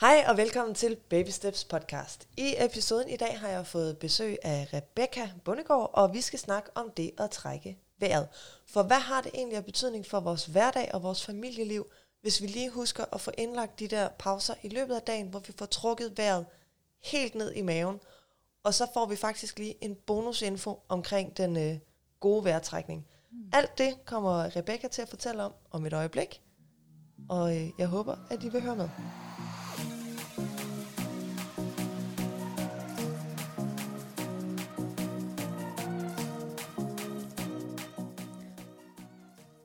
Hej og velkommen til Baby Steps podcast. I episoden i dag har jeg fået besøg af Rebecca Bundegård, og vi skal snakke om det at trække vejret. For hvad har det egentlig af betydning for vores hverdag og vores familieliv, hvis vi lige husker at få indlagt de der pauser i løbet af dagen, hvor vi får trukket vejret helt ned i maven, og så får vi faktisk lige en bonusinfo omkring den øh, gode vejrtrækning. Mm. Alt det kommer Rebecca til at fortælle om om et øjeblik, og øh, jeg håber, at I vil høre med.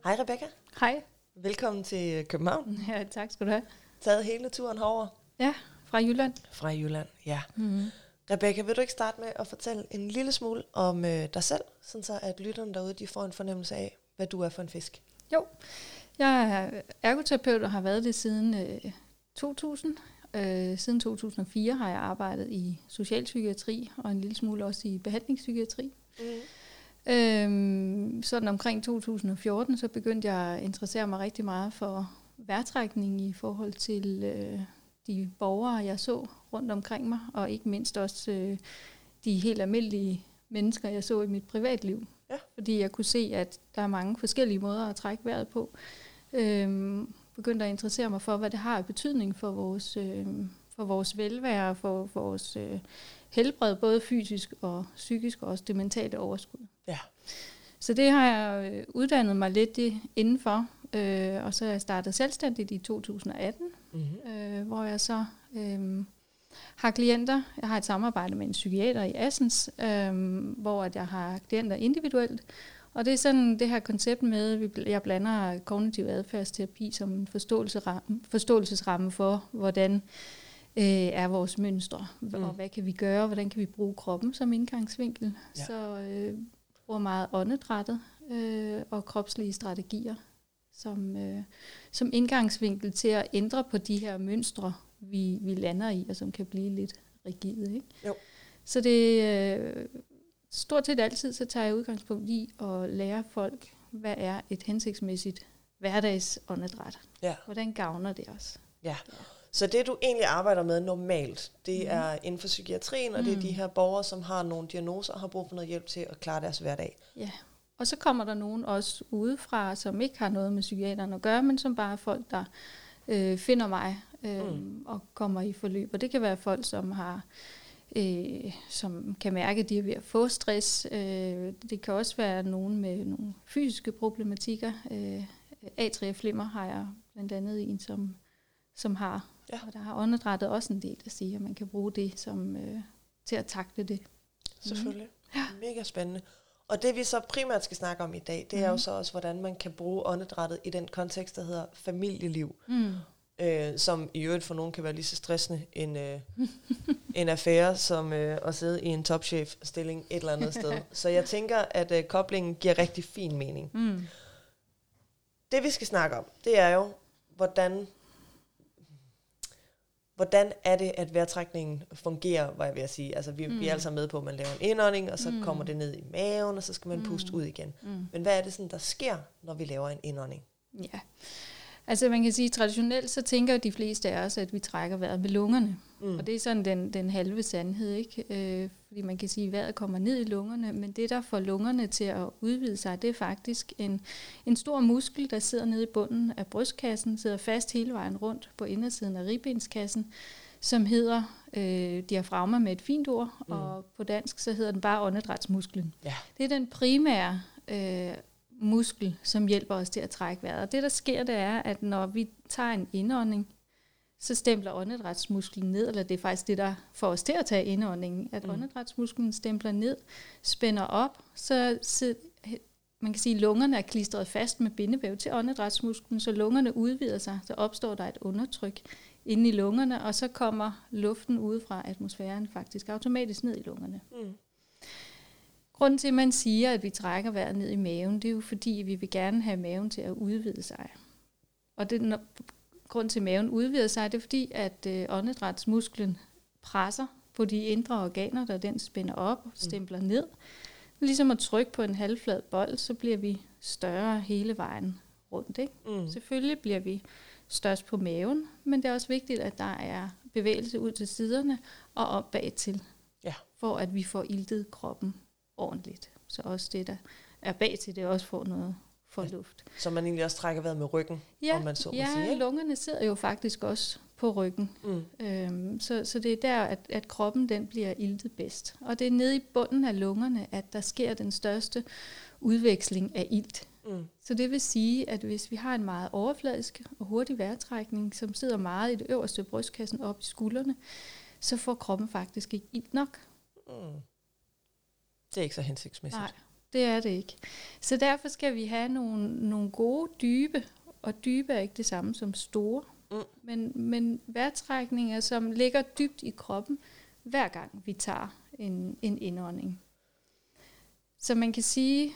Hej Rebecca. Hej. Velkommen til øh, København. Ja, tak skal du have. Taget hele turen herover Ja, fra Jylland. fra Jylland. Ja. Mm-hmm. Rebecca, vil du ikke starte med at fortælle en lille smule om øh, dig selv, sådan så at lytterne derude de får en fornemmelse af, hvad du er for en fisk? Jo, jeg er ergoterapeut og har været det siden øh, 2000. Øh, siden 2004 har jeg arbejdet i socialpsykiatri og en lille smule også i behandlingspsykiatri. Mm. Øhm, sådan omkring 2014, så begyndte jeg at interessere mig rigtig meget for vejrtrækning i forhold til øh, de borgere, jeg så rundt omkring mig, og ikke mindst også øh, de helt almindelige mennesker, jeg så i mit privatliv. Ja. Fordi jeg kunne se, at der er mange forskellige måder at trække vejret på. Øhm, begyndte at interessere mig for, hvad det har af betydning for vores, øh, for vores velvære, for vores øh, helbred, både fysisk og psykisk, og også det mentale overskud. Ja. Så det har jeg øh, uddannet mig lidt i- indenfor, øh, og så er jeg startet selvstændigt i 2018, Mm-hmm. øh, hvor jeg så øh, har klienter. Jeg har et samarbejde med en psykiater i Assens, øh, hvor at jeg har klienter individuelt. Og det er sådan det her koncept med, at jeg blander kognitiv adfærdsterapi som en forståelsesramme, forståelsesramme for, hvordan øh, er vores mønstre, mm. Og hvad kan vi gøre, hvordan kan vi bruge kroppen som indgangsvinkel. Ja. Så øh, bruger meget åndedrættet øh, og kropslige strategier som, øh, som indgangsvinkel til at ændre på de her mønstre, vi, vi lander i, og som kan blive lidt rigide. Ikke? Jo. Så det øh, stort set altid, så tager jeg udgangspunkt i at lære folk, hvad er et hensigtsmæssigt hverdagsåndedræt. Ja. Hvordan gavner det os? ja. Så det, du egentlig arbejder med normalt, det Mhm. er inden for psykiatrien, og det er Mm. de her borgere, som har nogle diagnoser og har brug for noget hjælp til at klare deres hverdag. Ja. Og så kommer der nogen også udefra, som ikke har noget med psykiateren at gøre, men som bare er folk, der øh, finder mig øh, Mm. mm. og kommer i forløb. Og det kan være folk, som har øh, som kan mærke, at de er ved at få stress. Øh, det kan også være nogen med nogle fysiske problematikker. Øh, atrieflimmer har jeg blandt andet en, som, som har. Ja. Og der har åndedrættet også en del at sige, at man kan bruge det som, øh, til at takle det. Selvfølgelig. Ja. Mega spændende. Og det vi så primært skal snakke om i dag, det er jo Mhm. så også, hvordan man kan bruge åndedrættet i den kontekst, der hedder familieliv. Mm. øh, som i øvrigt for nogen kan være lige så stressende en, øh, en affære, som øh, at sidde i en topchef-stilling et eller andet sted. Så jeg tænker, at øh, koblingen giver rigtig fin mening. Mm. Det vi skal snakke om, det er jo, hvordan, hvordan er det, at vejrtrækningen fungerer, var jeg ved at sige. Altså vi, mm. vi er Mm. alle sammen med på, at man laver en indånding, og så mm. Mm. kommer det ned i maven, og så skal man Mm. puste ud igen. Mm. Men hvad er det sådan, der sker, når vi laver en indånding? Ja. Altså man kan sige, traditionelt så tænker de fleste af os, at vi trækker vejret med lungerne. Mm. Og det er sådan den, den halve sandhed, ikke? Øh, fordi man kan sige, at vejret kommer ned i lungerne, men det, der får lungerne til at udvide sig, det er faktisk en, en stor muskel, der sidder nede i bunden af brystkassen, sidder fast hele vejen rundt på indersiden af ribbenskassen, som hedder øh, diafragma med et fint ord, Mm. og på dansk så hedder den bare åndedrætsmusklen. Ja. Det er den primære øh, muskel, som hjælper os til at trække vejret. Og det, der sker, det er, at når vi tager en indånding, så stempler åndedrætsmusklen ned, eller det er faktisk det, der får os til at tage indåndingen, at Mm. åndedrætsmusklen stempler ned, spænder op, så sid, man kan sige, at lungerne er klistret fast med bindevæv til åndedrætsmusklen, så lungerne udvider sig, så opstår der et undertryk inde i lungerne, og så kommer luften ude fra atmosfæren faktisk automatisk ned i lungerne. Mm. Grunden til, at man siger, at vi trækker vejret ned i maven, det er jo fordi, vi vil gerne have maven til at udvide sig. Og det, når, grund til, at maven udvider sig, det er fordi, at øh, åndedrætsmusklen presser på de indre organer, der den spænder op og stempler mm. ned. Ligesom at trykke på en halvflad bold, så bliver vi større hele vejen rundt. Ikke? Mm. Selvfølgelig bliver vi størst på maven, men det er også vigtigt, at der er bevægelse ud til siderne og op bag til, Ja. for at vi får iltet kroppen ordentligt. Så også det, der er bag til, det også får noget for Ja. luft. Så man egentlig også trækker vejret med ryggen, Ja, om man så må ja sige. Ikke? lungerne sidder jo faktisk også på ryggen. Mm. Øhm, så, så det er der, at, at kroppen den bliver iltet bedst. Og det er nede i bunden af lungerne, at der sker den største udveksling af ilt. Mm. Så det vil sige, at hvis vi har en meget overfladisk og hurtig vejrtrækning, som sidder meget i det øverste brystkassen op i skuldrene, så får kroppen faktisk ikke ilt nok. Mm. Det er ikke så hensigtsmæssigt. Nej, det er det ikke. Så derfor skal vi have nogle, nogle gode dybe, og dybe er ikke det samme som store, Mm. men, men vejrtrækninger, som ligger dybt i kroppen, hver gang vi tager en, en indånding. Så man kan sige,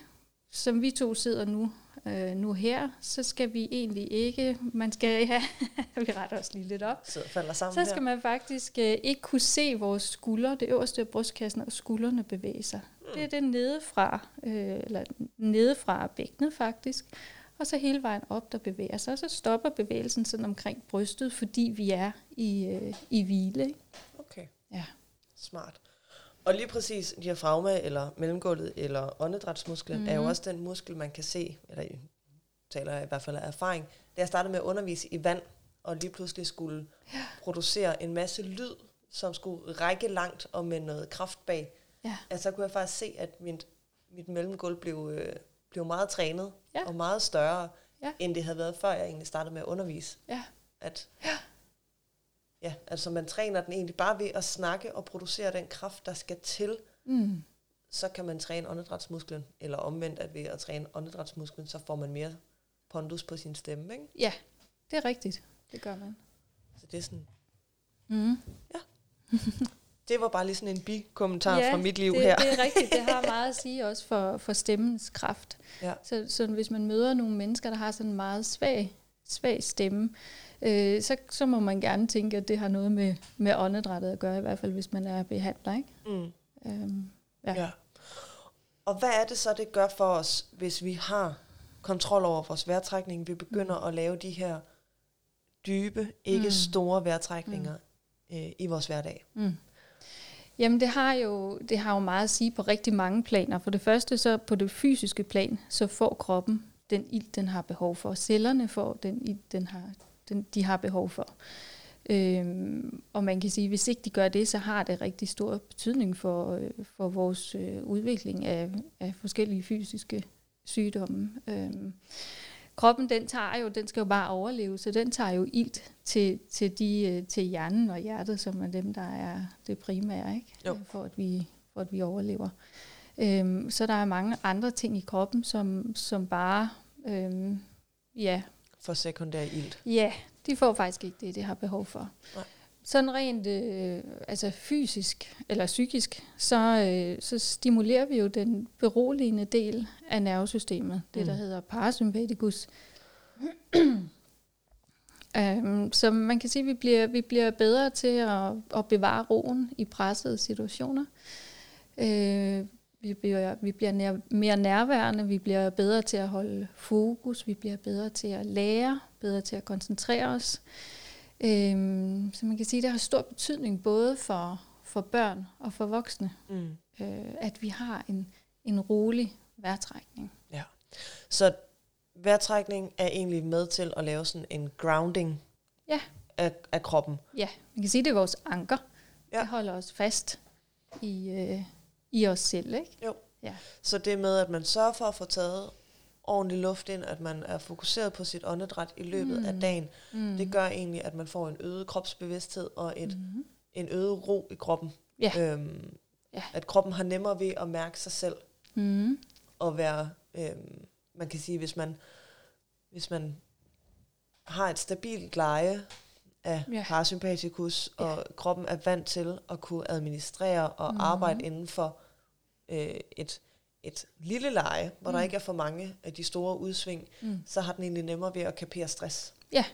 som vi to sidder nu, øh, nu her, så skal vi egentlig ikke, man skal have, vi retter os lige lidt op, Så falder sammen så her. skal man faktisk øh, ikke kunne se vores skuldre, det øverste af brystkassen og skuldrene bevæge sig. Mm. Det er det nedefra, øh, eller nedefra bækkenet faktisk, og så hele vejen op, der bevæger sig. Og så stopper bevægelsen sådan omkring brystet, fordi vi er i, øh, i hvile. Ikke? Okay. Ja. Smart. Og lige præcis diafragma, eller mellemgulvet, eller åndedrætsmusklen, mm-hmm. er jo Mhm. også den muskel, man kan se, eller taler jeg i hvert fald af erfaring, da jeg startede med at undervise i vand, og lige pludselig skulle ja. producere en masse lyd, som skulle række langt og med noget kraft bag, Ja. at så kunne jeg faktisk se, at mit, mit mellemgulv blev, øh, blev meget trænet, Ja. og meget større, Ja. end det havde været, før jeg egentlig startede med at undervise. Ja. At, ja, altså man træner den egentlig bare ved at snakke og producere den kraft, der skal til, Mm. så kan man træne åndedrætsmusklen, eller omvendt, at ved at træne åndedrætsmusklen, så får man mere pondus på sin stemme, ikke? Ja, det er rigtigt. Det gør man. Så det er sådan, Mm. det var bare lige sådan en bikommentar Ja, fra mit liv det, her. det er rigtigt. Det har meget at sige også for, for stemmens kraft. Ja. Så, så hvis man møder nogle mennesker, der har sådan en meget svag, svag stemme, øh, så, så må man gerne tænke, at det har noget med, med åndedrættet at gøre, i hvert fald hvis man er behandler. Ikke? Mm. Øhm, ja. Ja. Og hvad er det så, det gør for os, hvis vi har kontrol over vores vejrtrækning? Vi begynder Mm. at lave de her dybe, ikke Mm. store vejrtrækninger øh, i vores hverdag. Mm. Jamen det har, jo, det har jo meget at sige på rigtig mange planer. For det første så på det fysiske plan, så får kroppen den ild, den har behov for. Cellerne får den ild, den har, den, de har behov for. Øhm, og man kan sige, at hvis ikke de gør det, så har det rigtig stor betydning for, øh, for vores øh, udvikling af, af forskellige fysiske sygdomme. Øhm, kroppen, den tager jo, den skal jo bare overleve, så den tager jo ilt til, til, de, øh, til hjernen og hjertet, som er dem, der er det primære, ikke? Jo. For, at vi, for at vi overlever. Øhm, så der er mange andre ting i kroppen, som, som bare, øhm, ja, For sekundær ilt. Ja, de får faktisk ikke det, de har behov for. Nej. Sådan rent øh, altså fysisk eller psykisk, så, øh, så stimulerer vi jo den beroligende del af nervesystemet, det der Mm. hedder parasympatikus. um, så man kan sige, at vi bliver, vi bliver bedre til at, at bevare roen i pressede situationer. Øh, vi bliver, vi bliver nær, mere nærværende, vi bliver bedre til at holde fokus, vi bliver bedre til at lære, bedre til at koncentrere os. Øhm, så man kan sige, at det har stor betydning både for, for børn og for voksne, Mm. øh, at vi har en, en rolig vejrtrækning. Så vejrtrækning er egentlig med til at lave sådan en grounding Ja. af, af kroppen. Ja, man kan sige, at det er vores anker. Ja. Ja. Det holder os fast i, øh, i os selv. Ikke? Så det med, at man sørger for at få taget ordentlig luft ind, at man er fokuseret på sit åndedræt i løbet mm. af Mm. dagen, Mm. det gør egentlig, at man får en øget kropsbevidsthed og et, mm. en øget ro i kroppen. Ja. Øhm, Ja. At kroppen har nemmere ved at mærke sig selv Mm. og være, øhm, man kan sige, hvis man, hvis man har et stabilt leje af Ja. parasympatikus, Ja. og kroppen er vant til at kunne administrere og Mhm. arbejde inden for øh, et, et lille leje, hvor der Mm. ikke er for mange af de store udsving, Mm. så har den egentlig nemmere ved at kapere stress. Ja.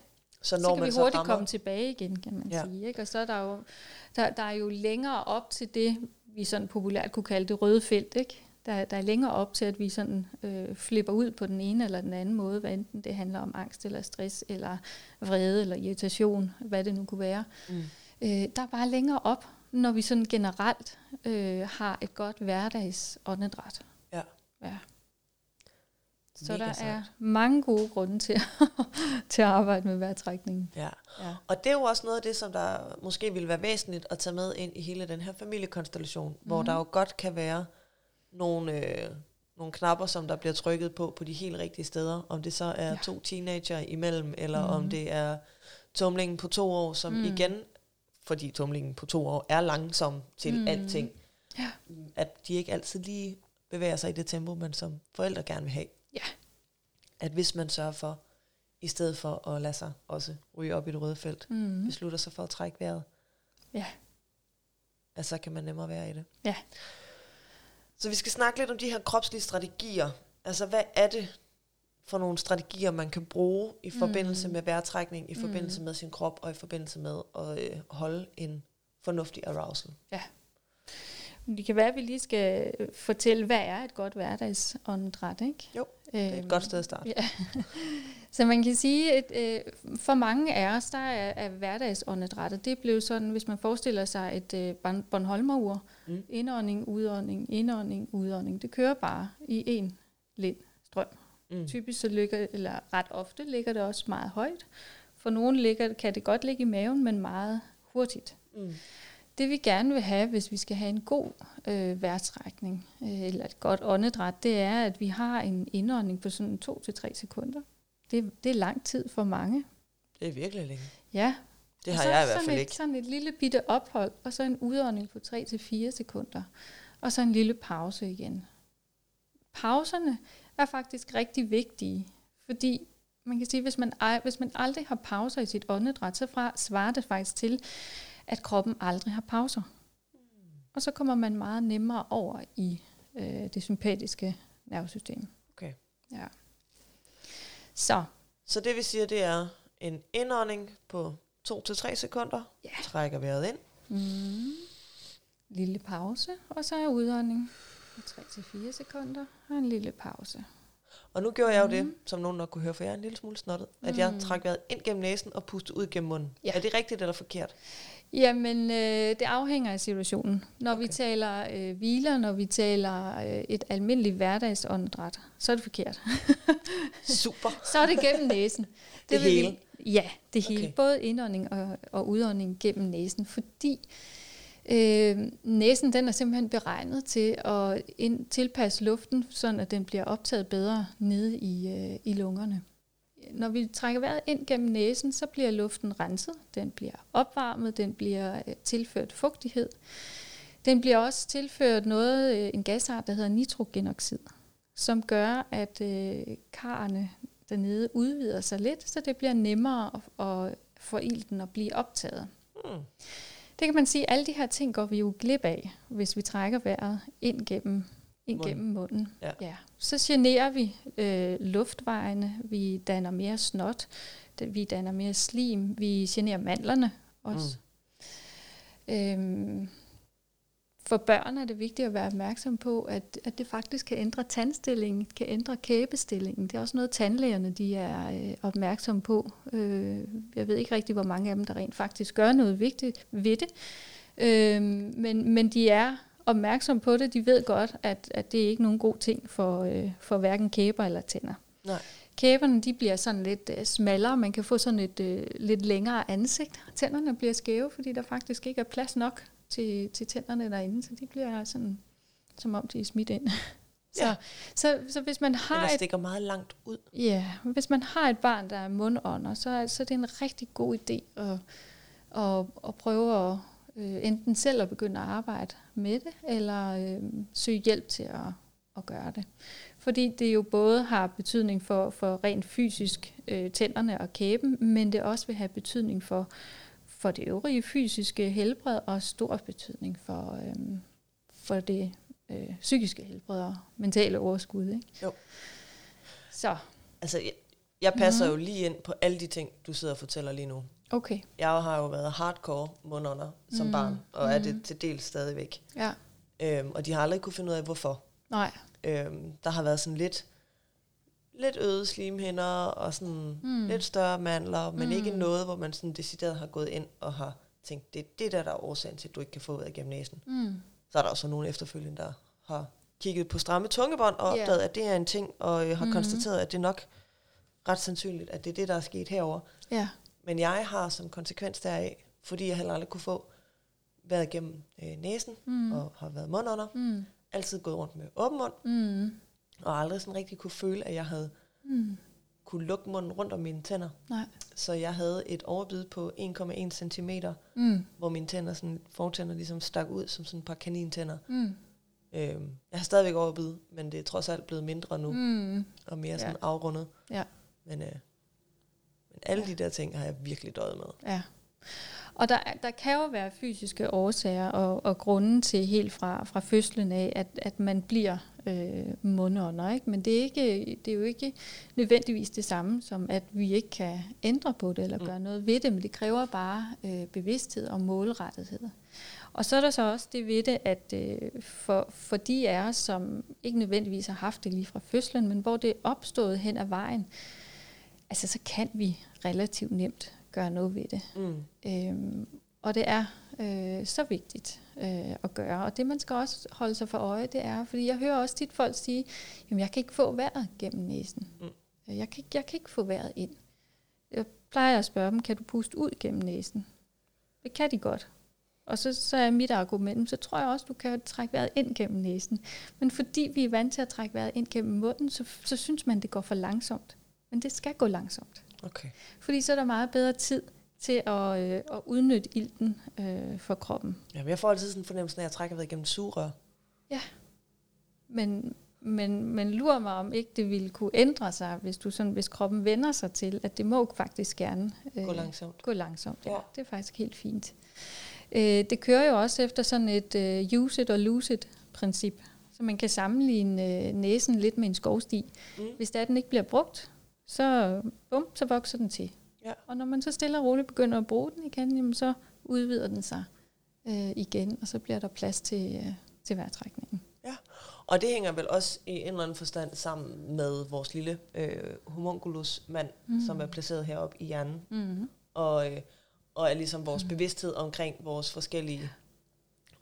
Så når så kan man vi hurtigt rammer, komme tilbage igen, kan man ja. sige. Ikke? Og så er der jo, der, der er jo længere op til det, vi sådan populært kunne kalde det røde felt. Ikke? der, der er længere op til, at vi sådan øh, flipper ud på den ene eller den anden måde, hvad enten det handler om angst eller stress, eller vrede eller irritation, hvad det nu kunne være. Mm. Øh, der er bare længere op, når vi sådan generelt øh, har et godt hverdagsåndedræt. Ja. ja. Så Mega der sejt. er mange gode grunde til, til at arbejde med vejrtrækningen. Ja. Ja. Og det er jo også noget af det, som der måske ville være væsentligt at tage med ind i hele den her familiekonstellation, mm. hvor der jo godt kan være nogle, øh, nogle knapper, som der bliver trykket på på de helt rigtige steder. Om det så er ja. To teenager imellem, eller Mhm. om det er tumlingen på to år, som mm. igen, fordi tumlingen på to år er langsom til mm. Alting, Ja. at de ikke altid lige bevæger sig i det tempo, man som forældre gerne vil have. Ja. At hvis man sørger for, i stedet for at lade sig også ryge op i det røde felt, Mm. beslutter sig for at trække vejret, Ja. at så kan man nemmere være i det. Ja. Så vi skal snakke lidt om de her kropslige strategier. Altså, hvad er det for nogle strategier, man kan bruge i forbindelse Mm. med vejrtrækning, i forbindelse med sin krop, og i forbindelse med at øh, holde en fornuftig arousal? Det kan være, at vi lige skal øh, fortælle, hvad er et godt hverdagsåndedræt, ikke? Jo, Det er et godt sted at starte. Ja. Så man kan sige, at øh, for mange af os, der er, er hverdagsåndedrættet, det blev sådan, hvis man forestiller sig et øh, Born- Bornholmer-ur, Mm. mm. indånding, udånding, indånding, udånding, det kører bare i en lind strøm. Mm. Typisk så ligger, eller ret ofte ligger det også meget højt. For nogle ligger, kan det godt ligge i maven, men meget hurtigt. Mm. Det vi gerne vil have, hvis vi skal have en god øh, vejrtrækning, øh, eller et godt åndedræt, det er, at vi har en indånding på sådan 2-3 sekunder. Det, det er lang tid for mange. Det er virkelig længe. Ja. Det har så jeg i hvert fald et, ikke. Sådan et lille bitte ophold, og så en udånding på 3-4 sekunder. Og så en lille pause igen. Pauserne er faktisk rigtig vigtige, fordi man kan sige, hvis man, hvis man aldrig har pauser i sit åndedræt, så fra, svarer det faktisk til, at kroppen aldrig har pauser. Og så kommer man meget nemmere over i øh, det sympatiske nervesystem. Okay. Ja. Så, Så det vi siger, det er en indånding på 2-3 sekunder. Ja. Trækker vejret ind. mm, lille pause, og så er udånding 3-4 sekunder, og en lille pause. Og nu gjorde jeg jo det, Mhm. som nogen nok kunne høre, for jeg er en lille smule snottet, at jeg trak vejret ind gennem næsen og pustede ud gennem munden. Ja. Er det rigtigt eller forkert? Jamen, øh, det afhænger af situationen. Når okay. vi taler øh, hviler, når vi taler øh, et almindeligt hverdagsåndedræt, så er det forkert. Super. så er det gennem næsen. Det vil hele? Vi, ja, det hele. Okay. Både indånding og, og udånding gennem næsen, fordi øh, næsen den er simpelthen beregnet til at ind, tilpasse luften, sådan at den bliver optaget bedre nede i, øh, i lungerne. Når vi trækker vejret ind gennem næsen, så bliver luften renset, den bliver opvarmet, den bliver øh, tilført fugtighed. Den bliver også tilført noget, øh, en gasart, der hedder nitrogenoxid, som gør, at øh, karrene dernede udvider sig lidt, så det bliver nemmere at, at få ilten at blive optaget. Mm. Det kan man sige, alle de her ting går vi jo glip af, hvis vi trækker vejret ind gennem, ind Munden. gennem munden. Ja. Ja. Så generer vi øh, luftvejene, vi danner mere snot, vi danner mere slim, vi generer mandlerne også. Mm. Øhm, for børn er det vigtigt at være opmærksom på, at, at det faktisk kan ændre tandstillingen, kan ændre kæbestillingen. Det er også noget, tandlægerne de er øh, opmærksom på. Øh, jeg ved ikke rigtig, hvor mange af dem, der rent faktisk gør noget vigtigt ved det. Øh, men, men de er opmærksom på det. De ved godt, at, at det er ikke nogen god ting for, øh, for hverken kæber eller tænder. Nej. Kæberne de bliver sådan lidt øh, smallere, man kan få sådan et øh, lidt længere ansigt. Tænderne bliver skæve, fordi der faktisk ikke er plads nok til, til tænderne derinde, så de bliver sådan, som om de er smidt ind. så, Ja. så, så hvis man har Eller et stikker meget langt ud. Ja, hvis man har et barn, der er mundånder, så så er det en rigtig god idé at, at, at prøve at øh, enten selv at begynde at arbejde med det, eller øh, søge hjælp til at, at gøre det. Fordi det jo både har betydning for, for rent fysisk øh, tænderne og kæben, men det også vil have betydning for, for det øvrige fysiske helbred, og stor betydning for, øh, for det øh, psykiske helbred og mentale overskud. Ikke? Jo. Så, Altså, jeg, jeg passer Mhm. jo lige ind på alle de ting, du sidder og fortæller lige nu. okay. Jeg har jo været hardcore mundunder som Mm. barn, og er det til dels stadigvæk. Ja, Øhm, og de har aldrig kunne finde ud af, hvorfor. Nej. Øhm, der har været sådan lidt, lidt øde slimhinder og sådan Mm. lidt større mandler, men Mm. ikke noget, hvor man sådan decideret har gået ind og har tænkt, det er det der, der er årsagen til, at du ikke kan få ud gennem næsen. Mm. Så er der også nogle efterfølgende, der har kigget på stramme tungebånd og Ja. opdaget, at det er en ting, og øh, har mm. konstateret, at det er nok ret sandsynligt, at det er det, der er sket herover. Ja. Men jeg har som konsekvens deraf, fordi jeg heller aldrig kunne få været igennem øh, næsen mm. og har været mundunder, Mm. altid gået rundt med åben mund, Mm. Og aldrig sådan rigtig kunne føle, at jeg havde Mm. kunne lukke munden rundt om mine tænder. Nej. Så jeg havde et overbid på 1,1 cm, Mm. hvor mine tænder, sådan, fortænder ligesom stak ud som sådan et par kanintænder. Mm. Øhm, jeg har stadigvæk overbid, men det er trods alt blevet mindre nu, mm. Og mere sådan Ja. afrundet. Ja. Men, øh, men alle Ja. de der ting har jeg virkelig døjet med. Ja. Og der, der kan jo være fysiske årsager og, og grunden til helt fra, fra fødslen af, at, at man bliver øh, mundånder. Ikke? Men det er, ikke, det er jo ikke nødvendigvis det samme, som at vi ikke kan ændre på det eller Mm. gøre noget ved det, men det kræver bare øh, bevidsthed og målrettethed. Og så er der så også det ved det, at øh, for, for de af os, som ikke nødvendigvis har haft det lige fra fødslen, men hvor det er opstået hen ad vejen, altså så kan vi relativt nemt gøre noget ved det. Mm. Øhm, og det er øh, så vigtigt øh, at gøre. Og det, man skal også holde sig for øje, det er, fordi jeg hører også tit folk sige, jamen jeg kan ikke få vejret gennem næsen. Mm. Øh, Jeg, kan ikke, jeg kan ikke få vejret ind. Jeg plejer at spørge dem, kan du puste ud gennem næsen? Det kan de godt. Og så, så er mit argument, så tror jeg også, du kan trække vejret ind gennem næsen. Men fordi vi er vant til at trække vejret ind gennem munden, så, så synes man, det går for langsomt. Men det skal gå langsomt. Okay. Fordi så er der meget bedre tid til at, øh, at udnytte ilten øh, for kroppen. Jamen, jeg får altid sådan en fornemmelse, når jeg trækker ved igennem sugerør. Men, men, men lurer mig, om ikke det ville kunne ændre sig, hvis, du sådan, hvis kroppen vender sig til, at det må faktisk gerne øh, Gå langsomt. gå langsomt. Ja. Ja. Det er faktisk helt fint. Øh, det kører jo også efter sådan et øh, use it or lose it princip. Så man kan sammenligne øh, næsen lidt med en skovsti. Mm. Hvis det er, den ikke bliver brugt, så, bum, så vokser den til. Ja. Og når man så stille og roligt begynder at bruge den igen, jamen så udvider den sig øh, igen, og så bliver der plads til, øh, til vejrtrækningen. Og det hænger vel også i en eller anden forstand sammen med vores lille øh, homunculus-mand, Mm. mm. som er placeret heroppe i hjernen. Mm. Og, øh, og er ligesom vores bevidsthed omkring vores forskellige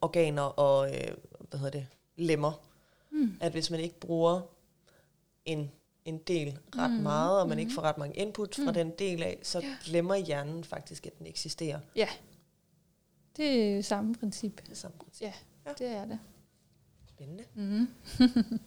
organer og øh, hvad hedder det, lemmer. Mm. At hvis man ikke bruger en, en del ret Mm. meget, og man Mm. ikke får ret mange input fra Mm. den del af, så Ja. glemmer hjernen faktisk, at den eksisterer. Det er samme princip. Det er samme princip. Ja, det er det. Spændende. Mm.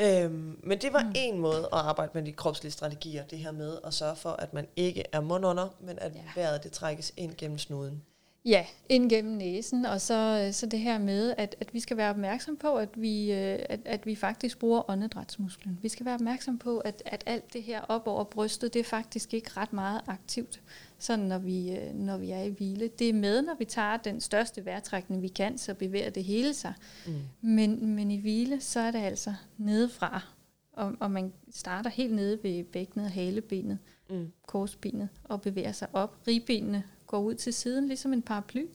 Øhm, men det var Mm. mm. en måde at arbejde med de kropslige strategier, det her med at sørge for, at man ikke er mundunder, men at Ja. ja. vejret det trækkes ind gennem snuden. Ja, ind gennem næsen, og så, så det her med, at, at vi skal være opmærksom på, at vi, øh, at, at vi faktisk bruger åndedrætsmusklen. Vi skal være opmærksom på, at, at alt det her op over brystet, det er faktisk ikke ret meget aktivt, sådan når vi, øh, når vi er i hvile. Det er med, når vi tager den største vejrtrækning, vi kan, så bevæger det hele sig. Mm. Men, men i hvile, så er det altså nedefra, og, og man starter helt nede ved bækkenet halebenet, Mm. korsbenet og bevæger sig op. Ribbenene går ud til siden, ligesom en paraply,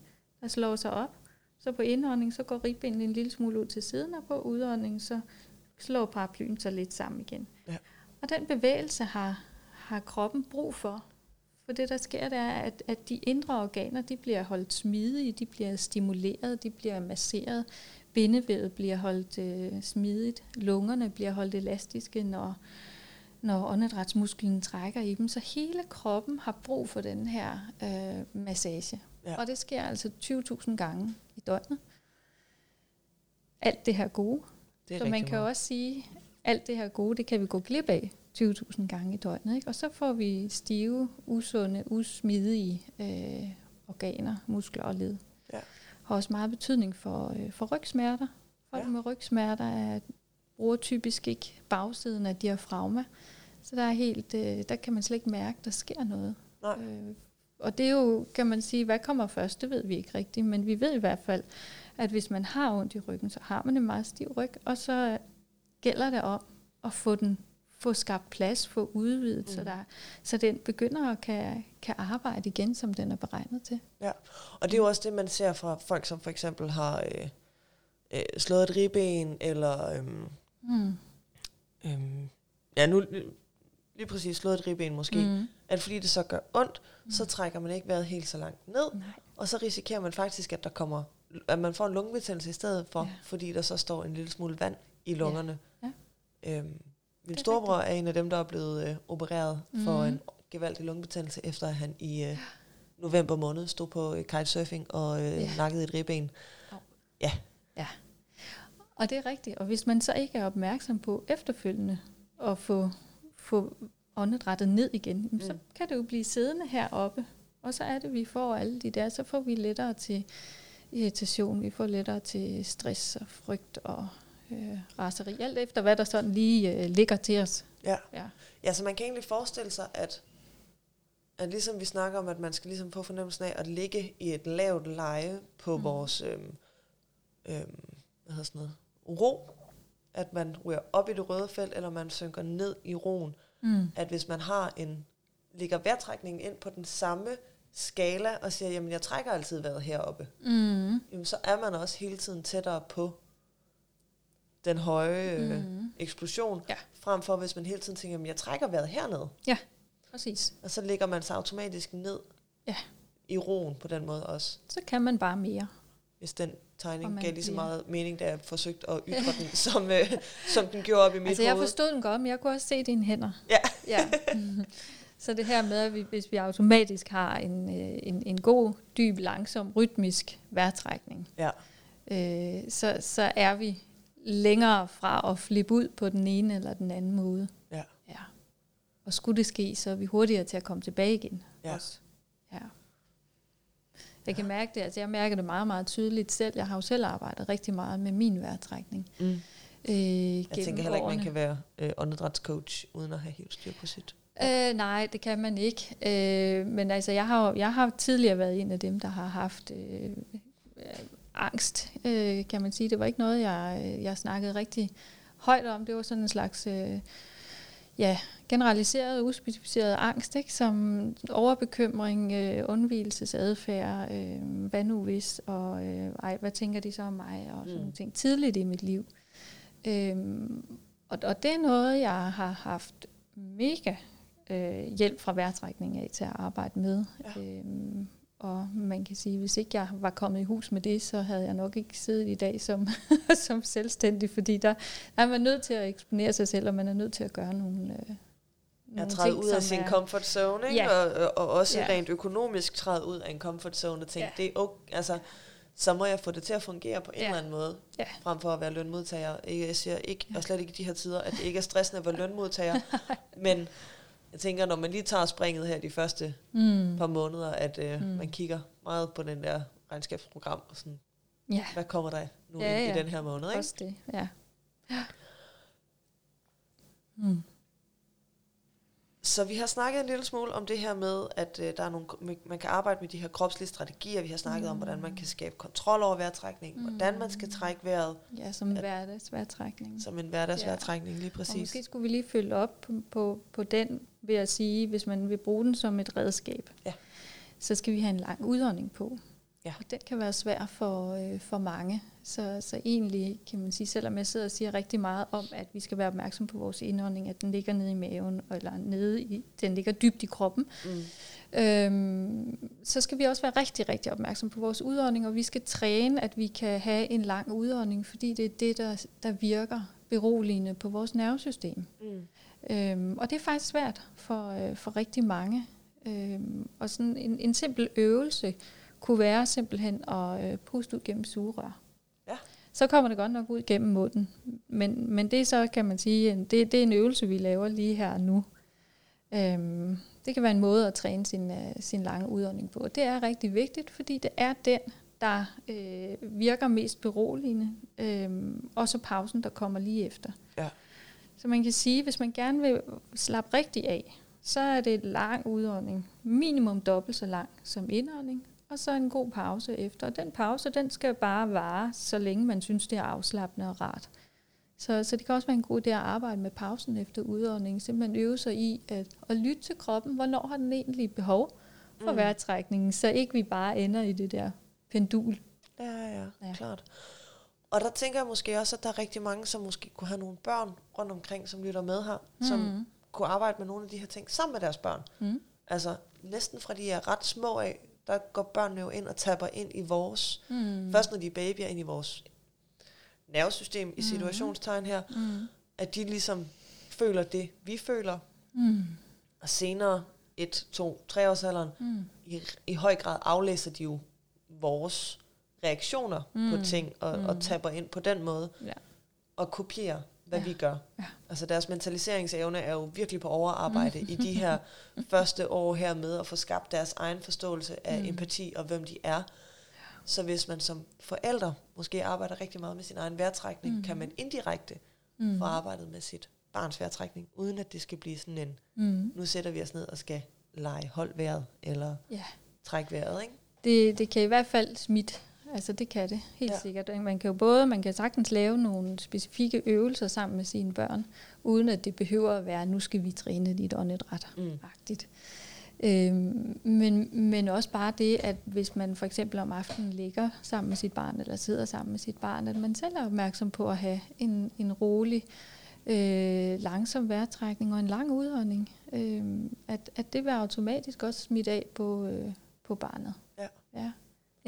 der slår sig op. Så på indånding, så går ribbenene en lille smule ud til siden, og på udånding, så slår paraplyen sig lidt sammen igen. Ja. Og den bevægelse har, har kroppen brug for. For det, der sker, det er, at, at de indre organer, de bliver holdt smidige, de bliver stimuleret, de bliver masseret. Bindevævet bliver holdt øh, smidigt. Lungerne bliver holdt elastiske, når, når åndedrætsmusklen trækker i dem. Så hele kroppen har brug for den her øh, massage. Ja. Og det sker altså 20.000 gange i døgnet. Alt det her gode. Det Så man kan meget. også sige, alt det her gode, det kan vi gå glip af 20.000 gange i døgnet. Ikke? Og så får vi stive, usunde, usmidige øh, organer, muskler og led. Ja. Har også meget betydning for, øh, for rygsmerter. Folk Ja. med rygsmerter er, bruger typisk ikke bagsiden af diafragma. Så der, er helt, øh, der kan man slet ikke mærke, der sker noget. Nej. Øh, og det er jo, kan man sige, hvad kommer først, det ved vi ikke rigtigt, men vi ved i hvert fald, at hvis man har ondt i ryggen, så har man en meget stiv ryg, og så gælder det om at få den få skabt plads, få udvidet, mm. så, der, så den begynder at kan, kan arbejde igen, som den er beregnet til. Og det er jo også det, man ser fra folk, som for eksempel har, øh, øh, slået et ribben, eller øhm, Mm. øhm, ja, nu lige præcis slået et ribben måske, mm. At fordi det så gør ondt, mm. så trækker man ikke vejret helt så langt ned, Nej. og så risikerer man faktisk, at der kommer at man får en lungebetændelse i stedet for, ja. Ja. fordi der så står en lille smule vand i lungerne. Ja. Øhm, min storebror er en af dem, der er blevet øh, opereret mm. for en gevaldig lungebetændelse, efter at han i øh, november måned stod på øh, kitesurfing og øh, Ja. nakkede et ribben. Og det er rigtigt. Og hvis man så ikke er opmærksom på efterfølgende at få, få åndedrættet ned igen, mm. så kan det jo blive siddende heroppe. Og så er det, vi får alle de der, så får vi lettere til irritation, vi får lettere til stress og frygt og øh, raseri. Alt efter, hvad der sådan lige øh, ligger til os. Ja. Ja. ja, så man kan egentlig forestille sig, at, at ligesom vi snakker om, at man skal ligesom få fornemmelsen af at ligge i et lavt leje på. Mm. vores øhm, øhm, hvad hedder sådan noget, ro, at man ryger op i det røde felt, eller man synker ned i roen, Mm. at hvis man har en, ligger vejrtrækningen ind på den samme skala, og siger, jamen jeg trækker altid vejret heroppe, Mm. jamen så er man også hele tiden tættere på den høje øh, Mm. eksplosion, Ja. frem for hvis man hele tiden tænker, jamen jeg trækker vejret herned, Præcis. og så ligger man sig automatisk ned Ja. i roen på den måde også, Så kan man bare mere. hvis den tegning man gav lige så meget mening, da jeg forsøgte at ytre den, som, øh, som den gjorde op i mit Altså, jeg hoved. forstod den godt, men jeg kunne også se dine hænder. Ja. ja. Så det her med, at vi, hvis vi automatisk har en, øh, en, en god, dyb, langsom, rytmisk vejrtrækning, Ja. øh, så, så er vi længere fra at flippe ud på den ene eller den anden måde. Ja. ja. Og skulle det ske, så er vi hurtigere til at komme tilbage igen. Ja. Også. ja. Jeg kan mærke det, altså jeg mærker det meget, meget tydeligt selv. Jeg har jo selv arbejdet rigtig meget med min vejrtrækning. Mm. Øh, Jeg tænker heller ikke, man kan være øh, åndedrætscoach, uden at have helt styr på sit. Øh, nej, det kan man ikke. Øh, men altså, jeg har, jeg har tidligere været en af dem, der har haft øh, øh, angst, øh, kan man sige. Det var ikke noget, jeg, øh, jeg snakkede rigtig højt om. Det var sådan en slags øh, ja, generaliseret, uspecificeret angst, ikke? som overbekymring, øh, undvielsesadfærd, øh, hvad nu hvis, og øh, ej, hvad tænker de så om mig, og sådan Mm. ting tidligt i mit liv. Øhm, og, og det er noget, jeg har haft mega øh, hjælp fra vejrtrækning af til at arbejde med. Ja. Øhm, og man kan sige, hvis ikke jeg var kommet i hus med det, så havde jeg nok ikke siddet i dag som, som selvstændig, fordi der, er man nødt til at eksponere sig selv, og man er nødt til at gøre nogle, øh, Jeg nogle træde ting, ud af sin er- comfort zone, ikke? Ja. Og, og, og også Ja. rent økonomisk træde ud af en comfort zone og tænke, Ja. det er okay, altså, så må jeg få det til at fungere på en Ja. eller anden måde, Ja. frem for at være lønmodtager. Jeg siger ikke, og slet ikke i de her tider, at det ikke er stressende at være lønmodtager, men jeg tænker, når man lige tager springet her de første Mm. par måneder, at øh, Mm. man kigger meget på den der regnskabsprogram, og sådan, Ja, hvad kommer der nu Ja, ind ja. i den her måned, ikke? også det. Ja. Mm. Så vi har snakket en lille smule om det her med, at øh, der er nogle, man kan arbejde med de her kropslige strategier. Vi har snakket mm. om, hvordan man kan skabe kontrol over vejrtrækningen, mm. hvordan man skal trække vejret Ja, som At- hverdagsvejrtrækning. som en hverdagsvejrtrækning, lige Og præcis. måske skulle vi lige følge op på, på, på den ved at sige, hvis man vil bruge den som et redskab, Ja. så skal vi have en lang udånding på. Ja. Og den kan være svær for, øh, for mange. Så, så egentlig kan man sige, selvom jeg sidder og siger rigtig meget om, at vi skal være opmærksom på vores indånding, at den ligger nede i maven, eller nede i, den ligger dybt i kroppen, Mm. Øhm, så skal vi også være rigtig, rigtig opmærksom på vores udånding, og vi skal træne, at vi kan have en lang udånding, fordi det er det, der, der virker beroligende på vores nervesystem. Mm. Øhm, og det er faktisk svært for, øh, for rigtig mange. Øhm, og sådan en, en simpel øvelse kunne være simpelthen at øh, puste ud gennem sugerør. Ja. Så kommer det godt nok ud gennem munden. Men, men det er så, kan man sige, en, det, det er en øvelse, vi laver lige her og nu. Øhm, det kan være en måde at træne sin, øh, sin lange udånding på. Og det er rigtig vigtigt, fordi det er den, der øh, virker mest beroligende. Øhm, og så pausen, der kommer lige efter. Ja. Så man kan sige, hvis man gerne vil slappe rigtig af, så er det en lang udånding. Minimum dobbelt så lang som indånding. Og så en god pause efter. Og den pause, den skal bare vare, så længe man synes, det er afslappende og rart. Så, så det kan også være en god idé at arbejde med pausen efter udånding. Simpelthen øve sig i at, at lytte til kroppen. Hvornår har den egentlig behov for Mm. vejrtrækningen, så ikke vi bare ender i det der pendul. Ja, ja, ja, Ja. klart. Og der tænker jeg måske også, at der er rigtig mange, som måske kunne have nogle børn rundt omkring, som lytter med her, mm. som kunne arbejde med nogle af de her ting sammen med deres børn. Mm. Altså næsten fra de er ret små af, der går børnene jo ind og tapper ind i vores, Mm. først når de er babyer, ind i vores nervesystem i situationstegn her, Mm. at de ligesom føler det, vi føler, Mm. og senere, et, to, tre års alderen, Mm. i, i høj grad aflæser de jo vores reaktioner mm. på ting, og, mm. og tapper ind på den måde, Ja. og kopierer, hvad Ja. vi gør. Ja. Altså deres mentaliseringsevne er jo virkelig på overarbejde mm. i de her første år her med at få skabt deres egen forståelse af mm. empati og hvem de er. Så hvis man som forælder måske arbejder rigtig meget med sin egen vejrtrækning, mm. kan man indirekte mm. få arbejdet med sit barns vejrtrækning, uden at det skal blive sådan en, Mm. nu sætter vi os ned og skal lege hold vejret, eller Ja. trække vejret, ikke? Det, det kan i hvert fald smitte. Altså det kan det, helt Ja. sikkert. Man kan jo både, man kan sagtens lave nogle specifikke øvelser sammen med sine børn, uden at det behøver at være, nu skal vi træne dit åndedræt. Mm. Øhm, men, men også bare det, at hvis man for eksempel om aftenen ligger sammen med sit barn, eller sidder sammen med sit barn, at man selv er opmærksom på at have en, en rolig, øh, langsom vejrtrækning og en lang udånding. Øh, at, at det vil automatisk også smitte af på, øh, på barnet. Ja.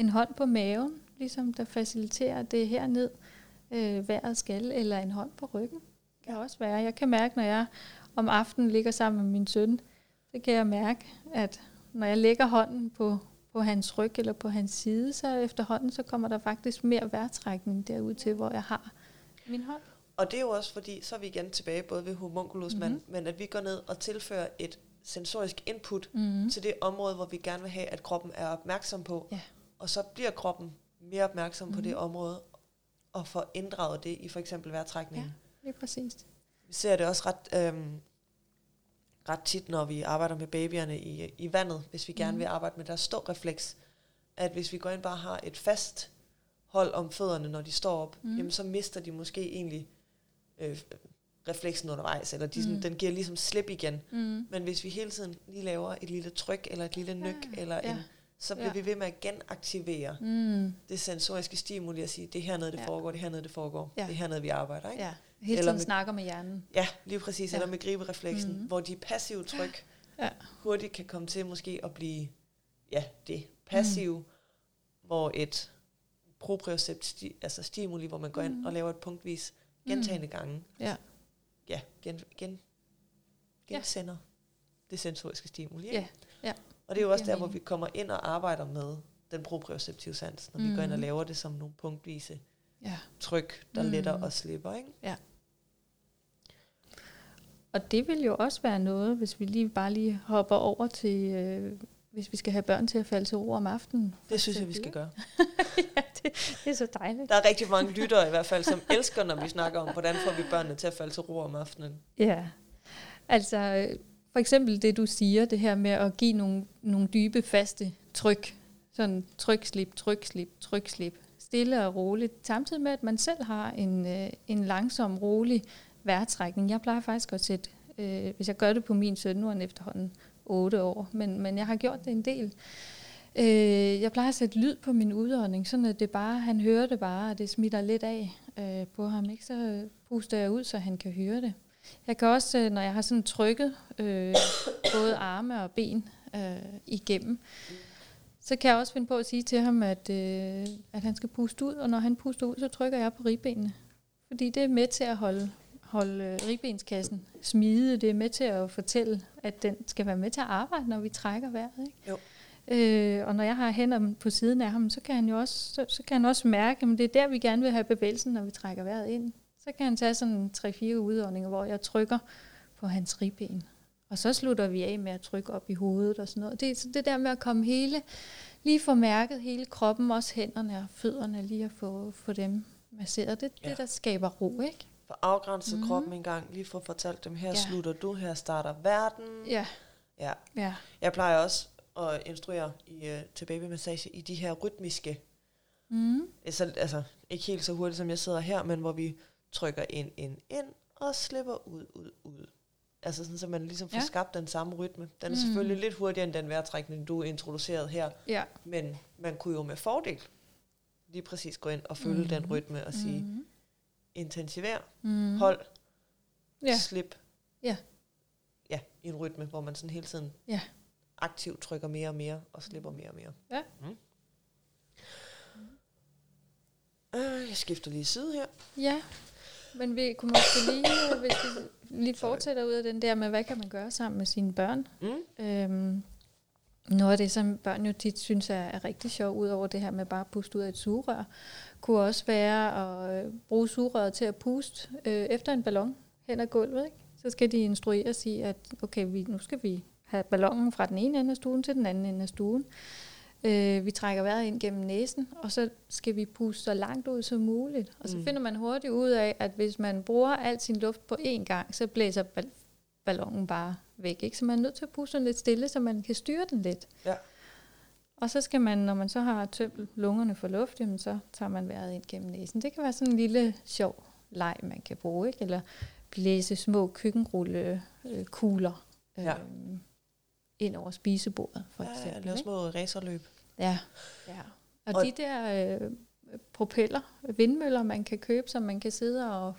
En hånd på maven, ligesom der faciliterer det herned, øh, vejret skal, eller en hånd på ryggen kan også være. Jeg kan mærke, når jeg om aftenen ligger sammen med min søn, så kan jeg mærke, at når jeg lægger hånden på, på hans ryg eller på hans side, så efterhånden så kommer der faktisk mere vejrtrækning derud til, hvor jeg har min hånd. Og det er jo også fordi, så er vi igen tilbage både ved homunculus, mm-hmm. men, men at vi går ned og tilfører et sensorisk input Mm. til det område, hvor vi gerne vil have, at kroppen er opmærksom på. Ja. Og så bliver kroppen mere opmærksom mm-hmm. på det område, og får inddraget det i for eksempel vejrtrækningen. Ja, det er præcis. Vi ser det også ret, øhm, ret tit, når vi arbejder med babyerne i, i vandet, hvis vi gerne Mhm. vil arbejde med deres stå-refleks, at hvis vi går ind bare har et fast hold om fødderne, når de står op, Mhm. jamen så mister de måske egentlig øh, refleksen undervejs, eller de, sådan, Mhm. den giver ligesom slip igen. Mm. Men hvis vi hele tiden lige laver et lille tryk, eller et lille nyk, Ja, eller ja. en, så bliver Ja. vi ved med at genaktivere Mm. det sensoriske stimuli og sige, det er hernede, det Ja. foregår, det er hernede, det foregår, Ja. det er hernede, vi arbejder. Ikke? Ja, hele Eller tiden med- snakker med hjernen. Ja, lige præcis. Ja. Ja. Eller med griberefleksen, Mhm. hvor de passive tryk Ja. hurtigt kan komme til måske at blive, ja, det passive, mm. hvor et propriocept, sti, altså stimuli, hvor man går ind Mhm. og laver et punktvis gentagende gange, Ja. ja, gen, gen, Ja. gensender det sensoriske stimuli. ikke? Ja, ja. Og det er jo også der, hvor vi kommer ind og arbejder med den proprioceptive sans, når mm. vi går ind og Mhm. laver det som nogle punktvise ja. tryk, der mm. Letter og slipper. Ikke? Og det vil jo også være noget, hvis vi lige bare lige hopper over til, øh, hvis vi skal have børn til at falde til ro om aftenen. Det synes jeg, vi skal gøre. ja, det, det er så dejligt. Der er rigtig mange lyttere i hvert fald, som elsker, når vi snakker om, hvordan får vi børnene til at falde til ro om aftenen. Ja, altså for eksempel det du siger, det her med at give nogle, nogle dybe, faste tryk. Sådan tryk, slip, tryk, slip, tryk, slip. Stille og roligt. Samtidig med, at man selv har en, øh, en langsom, rolig vejrtrækning. Jeg plejer faktisk at sætte, øh, hvis jeg gør det på min søn, nu er han efterhånden 8 år, men, men jeg har gjort det en del. Øh, jeg plejer at sætte lyd på min udånding, sådan at det bare, han hører det bare, og det smitter lidt af øh, på ham. Ikke? Så puster jeg ud, så han kan høre det. Jeg kan også, øh, når jeg har sådan trykket øh, både arme og ben øh, igennem, så kan jeg også finde på at sige til ham, at, øh, at han skal puste ud, og når han puster ud, så trykker jeg på ribbenene. Fordi det er med til at holde, holde øh, ribbenskassen smide. Det er med til at fortælle, at den skal være med til at arbejde, når vi trækker vejret. Ikke? Jo. Øh, og når jeg har hænderne på siden af ham, så kan han jo også, så, så kan han også mærke, at det er der, vi gerne vil have bevægelsen, når vi trækker vejret ind. Så kan han tage sådan 3-4 udåndinger, hvor jeg trykker på hans ribben. Og så slutter vi af med at trykke op i hovedet og sådan noget. Det så det der med at komme hele, lige få mærket hele kroppen, også hænderne og fødderne, lige at få, få dem masseret. Det er Ja. det, der skaber ro, ikke? For afgrænset mm. Kroppen en gang, lige få fortalt dem, her ja. Slutter du, her starter verden. Ja. ja. Ja. Jeg plejer også at instruere i, uh, til babymassage i de her rytmiske, Mm. altså, altså ikke helt så hurtigt, som jeg sidder her, men hvor vi trykker ind, ind, ind, og slipper ud, ud, ud. Altså sådan, så man ligesom får ja. Skabt den samme rytme. Den er Mm. selvfølgelig lidt hurtigere end den vejrtrækning, du introducerede her, Ja. men man kunne jo med fordel lige præcis gå ind og følge mm. den rytme og sige, Mhm. intensiver, Mm. hold, Ja. slip. Ja. Ja, i en rytme, hvor man sådan hele tiden Ja. aktivt trykker mere og mere, og slipper mere og mere. Ja. Mm. Øh, jeg skifter lige side her. Ja, men vi kunne måske lige, øh, hvis vi lige fortsætter ud af den der med, hvad kan man gøre sammen med sine børn? Mm. Øhm, noget af det, som børn jo tit synes er, er rigtig sjovt, ud over det her med bare at puste ud af et sugerør, kunne også være at øh, bruge sugerøret til at puste øh, efter en ballon hen ad gulvet. Ikke? Så skal de instrueres i, at okay, vi, nu skal vi have ballonen fra den ene ende af stuen til den anden ende af stuen. Øh, vi trækker vejret ind gennem næsen, og så skal vi puste så langt ud som muligt. Og så Mm. finder man hurtigt ud af, at hvis man bruger al sin luft på én gang, så blæser bal- ballonen bare væk. Ikke? Så man er nødt til at puste den lidt stille, så man kan styre den lidt. Ja. Og så skal man, når man så har tømt lungerne for luft, jamen så tager man vejret ind gennem næsen. Det kan være sådan en lille sjov leg, man kan bruge. Ikke? Eller blæse små køkkenrullekugler øh, Ja. Ind over spisebordet, for Ja, ja, eksempel. lave ikke? små racerløb. Ja, ja. Og, Og- de der øh, propeller, vindmøller, man kan købe, som man kan sidde og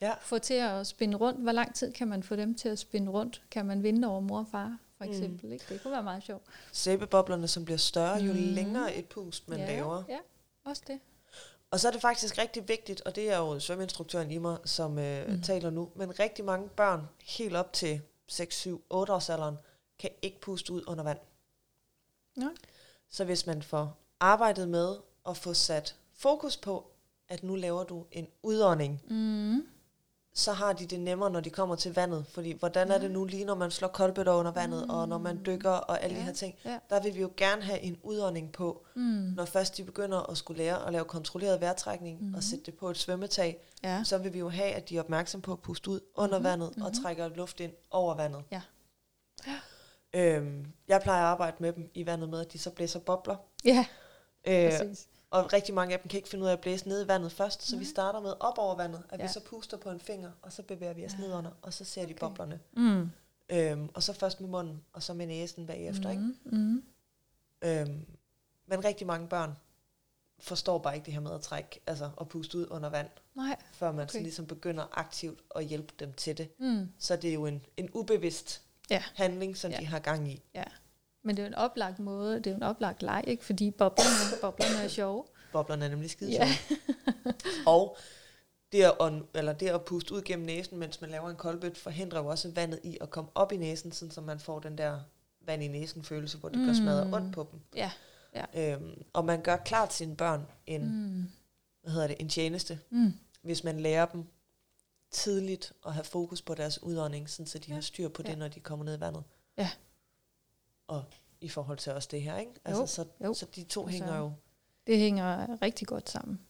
Ja. få til at spinde rundt. Hvor lang tid kan man få dem til at spinde rundt? Kan man vinde over mor og far, for Mm. eksempel? Mm. Ikke? Det kunne være meget sjovt. Sæbeboblerne, som bliver større, jo Mm. længere et pust man ja, laver. Ja, også det. Og så er det faktisk rigtig vigtigt, og det er jo svømmeinstruktøren i mig, som øh, mm. Mm. taler nu, men rigtig mange børn, helt op til 6, 7, 8 års alderen, kan ikke puste ud under vand. Nå. Så hvis man får arbejdet med at få sat fokus på, at nu laver du en udånding, Mm. så har de det nemmere, når de kommer til vandet. Fordi hvordan er det nu lige, når man slår koldbøtter under vandet, mm. og når man dykker og alle ja. de Ja, her ting. ja. Der vil vi jo gerne have en udånding på, Mm. når først de begynder at skulle lære at lave kontrolleret vejrtrækning mm. og sætte det på et svømmetag, Ja. så vil vi jo have, at de er opmærksom på at puste ud under Mhm, vandet og mhm. trækker luft ind over vandet. Ja. Øhm, jeg plejer at arbejde med dem i vandet med, at de så blæser bobler. Ja, Øh, præcis. og rigtig mange af dem kan ikke finde ud af at blæse ned i vandet først, så vi Nej. starter med op over vandet, at ja. vi så puster på en finger, og så bevæger vi os Ja. ned under, og så ser de Okay. boblerne. Mm. Øhm, og så først med munden, og så med næsen bagefter. Ikke? Mm. Mm. Øhm, men rigtig mange børn forstår bare ikke det her med at trække, altså at puste ud under vand, Nej. før man okay. Okay. så ligesom begynder aktivt at hjælpe dem til det. Mm. Så det er jo en, en ubevidst Ja. handling, som ja. Ja. de har gang i. Ja. Men det er jo en oplagt måde, det er jo en oplagt leg, ikke? fordi boblerne, boblerne er sjove. Boblerne er nemlig skide Ja. og det at, eller det at puste ud gennem næsen, mens man laver en koldbøt, forhindrer jo også vandet i at komme op i næsen, sådan så man får den der vand i næsen følelse, hvor det mm. gør smadret ondt på dem. Ja. Øhm, og man gør klart sine børn en. Mm. hvad hedder det, en tjeneste, Mm. hvis man lærer dem tidligt at have fokus på deres udånding, sådan så de ja. Ja. har styr på det, Ja. når de kommer ned i vandet. Ja. Og i forhold til også det her, ikke? Altså, Jo, så, jo. så de to Og så- hænger jo. Det hænger rigtig godt sammen.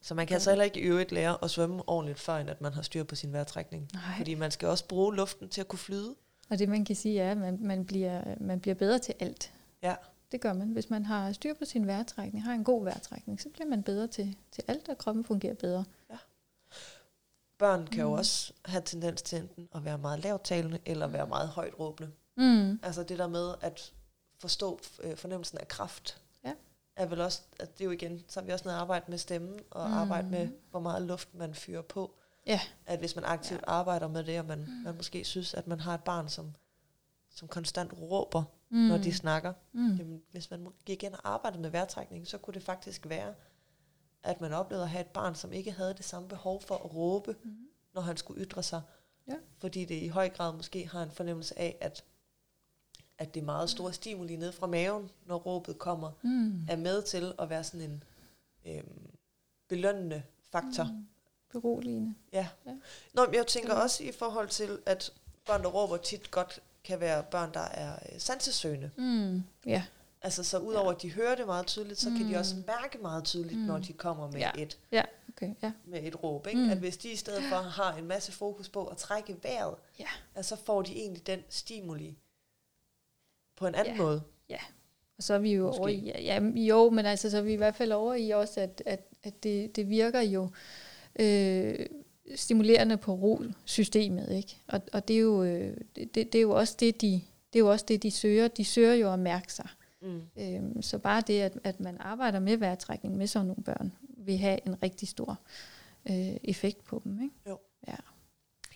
Så man kan altså heller ikke i øvrigt lære at svømme ordentligt, før at man har styr på sin vejrtrækning. Nej. Fordi man skal også bruge luften til at kunne flyde. Og det man kan sige er, at man, man, bliver, man bliver bedre til alt. Ja. Det gør man. Hvis man har styr på sin vejrtrækning, har en god vejrtrækning, så bliver man bedre til, til alt, og kroppen fungerer bedre. Børn kan jo Mm. også have tendens til enten at være meget lavtalende, eller være meget højt råbende. Mm. Altså det der med at forstå øh, fornemmelsen af kraft, Ja. er vel også, at det er jo igen, så har vi også noget arbejde med stemmen, og Mm. arbejde med, hvor meget luft man fyrer på. Ja. At hvis man aktivt ja. arbejder med det, og man, man måske synes, at man har et barn, som, som konstant råber, mm. når de snakker, mm. Jamen, hvis man gik ind og arbejdede med vejrtrækning, så kunne det faktisk være, at man oplevede at have et barn, som ikke havde det samme behov for at råbe, Mm. når han skulle ytre sig. Ja. Fordi det i høj grad måske har en fornemmelse af, at, at det er meget store stimuli ned fra maven, når råbet kommer, Mm. er med til at være sådan en øhm, belønnende faktor. Mm. Beroligende. Ja. Ja. Nå, men jeg tænker Mm. også i forhold til, at børn, der råber tit godt, kan være børn, der er øh, sansesøgende. Mm. Ja. Altså så udover at de hører det meget tydeligt, så mm. kan de Mm. også mærke meget tydeligt, mm. Mm. når de kommer med, Ja. et, Ja. Okay. Ja. med et råb. Ikke? Mm. Mm. At hvis de i stedet for har en masse fokus på at trække vejret, Ja. at så får de egentlig den stimuli på en anden Ja. måde. Og så er vi jo Måske. over i, ja, ja, jo, men altså, så er vi i hvert fald over i også, at, at, at det, det virker jo øh, stimulerende på ro-systemet, ikke? Og, og det, er jo, øh, det, det er jo også det, de, det er jo også det, de søger. De søger jo at mærke sig. Mm. Øhm, så bare det, at, at man arbejder med vejrtrækning med sådan nogle børn, vil have en rigtig stor øh, effekt på dem. Ikke? Jo. Ja.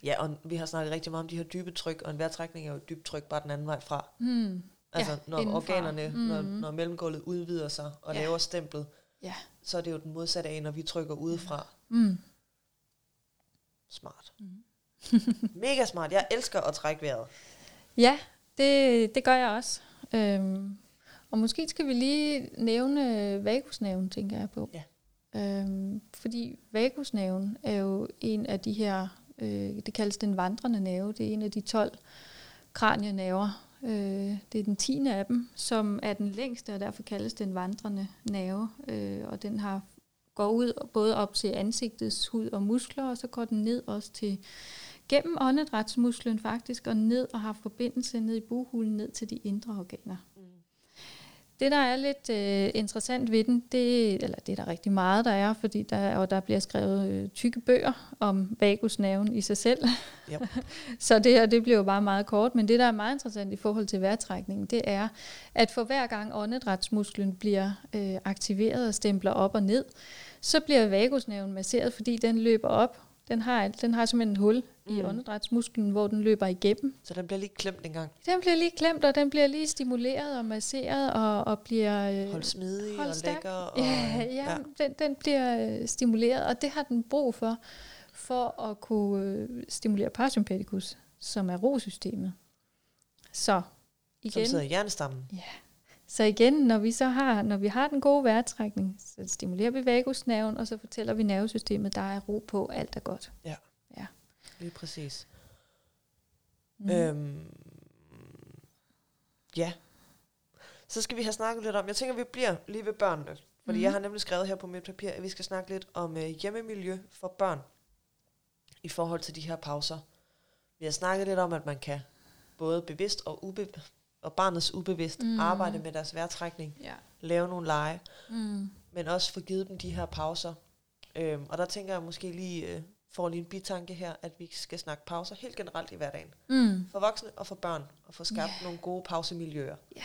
Ja, og vi har snakket rigtig meget om de her dybe tryk, og en vejrtrækning er jo et dybt tryk bare den anden vej fra. Mm. Altså, Ja, når indenfra. organerne, mm. når, Mhm. når mellemgulvet udvider sig og Ja. laver stemplet, Ja. så er det jo den modsatte af, når vi trykker udefra. Mm. Smart. Mm. Mega smart. Jeg elsker at trække vejret. Ja, det, det gør jeg også. Øhm, og måske skal vi lige nævne vagusnerven, tænker jeg på. Ja. Øhm, fordi vagusnerven er jo en af de her, øh, det kaldes den vandrende nerve, det er en af de 12 kranienerver. Øh, det er den tiende af dem, som er den længste, og derfor kaldes den vandrende nerve. Øh, og den har går ud både op til ansigtets hud og muskler, og så går den ned også til gennem åndedrætsmusklen faktisk, og ned og har forbindelse ned i buhulen, ned til de indre organer. Det, der er lidt øh, interessant ved den, det, eller det er der rigtig meget, der er, fordi der, og der bliver skrevet øh, tykke bøger om vagusnerven i sig selv. Yep. Så det her, det bliver jo bare meget kort, men det, der er meget interessant i forhold til vejrtrækningen, det er, at for hver gang åndedrætsmusklen bliver øh, aktiveret og stempler op og ned, så bliver vagusnerven masseret, fordi den løber op. Den har, den har simpelthen et hul mm. i åndedrætsmusklen, hvor den løber igennem. Så den bliver lige klemt en gang. Den bliver lige klemt, og den bliver lige stimuleret og masseret og, og bliver... Øh, Hold smidig hold og lækker. Og, Ja, ja, ja. Den, den bliver øh, stimuleret, og det har den brug for, for at kunne øh, stimulere parasympaticus, som er rosystemet. Så Som igen, sidder i hjernestammen. Så igen, når vi så har, når vi har den gode vejrtrækning, så stimulerer vi vagusnerven, og så fortæller vi nervesystemet, der er ro på, alt er godt. Lige præcis. Mm. Mm. Øhm, ja. Så skal vi have snakket lidt om, jeg tænker, vi bliver lige ved børnene. Fordi Mhm. jeg har nemlig skrevet her på mit papir, at vi skal snakke lidt om øh, hjemmemiljø for børn i forhold til de her pauser. Vi har snakket lidt om, at man kan både bevidst og, ube- og barnets ubevidst Mm. arbejde med deres vejrtrækning, Ja. lave nogle lege, Mm. men også få givet dem de her pauser. Øhm, og der tænker jeg måske lige, øh, får lige en bitanke her, at vi skal snakke pauser helt generelt i hverdagen. Mm. For voksne og for børn, og få skabt yeah. nogle gode pausemiljøer. Ja.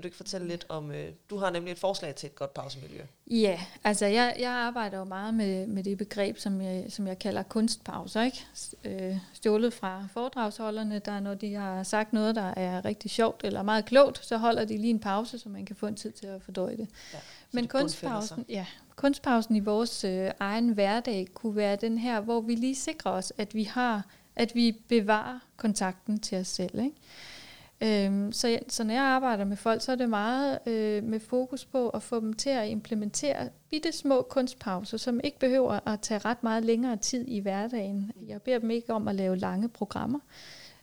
Vil du ikke fortælle lidt om, øh, du har nemlig et forslag til et godt pausemiljø. Ja, altså jeg, jeg arbejder jo meget med, med det begreb, som jeg, som jeg kalder kunstpauser, ikke? Øh, stjålet fra foredragsholderne, der når de har sagt noget, der er rigtig sjovt eller meget klogt, så holder de lige en pause, så man kan få en tid til at fordøje det. Ja, Men det kunstpausen, ja, kunstpausen i vores øh, egen hverdag kunne være den her, hvor vi lige sikrer os, at vi har, at vi bevarer kontakten til os selv. Ikke? Øhm, så, så når jeg arbejder med folk, så er det meget øh, med fokus på at få dem til at implementere bitte små kunstpauser, som ikke behøver at tage ret meget længere tid i hverdagen. Jeg beder dem ikke om at lave lange programmer,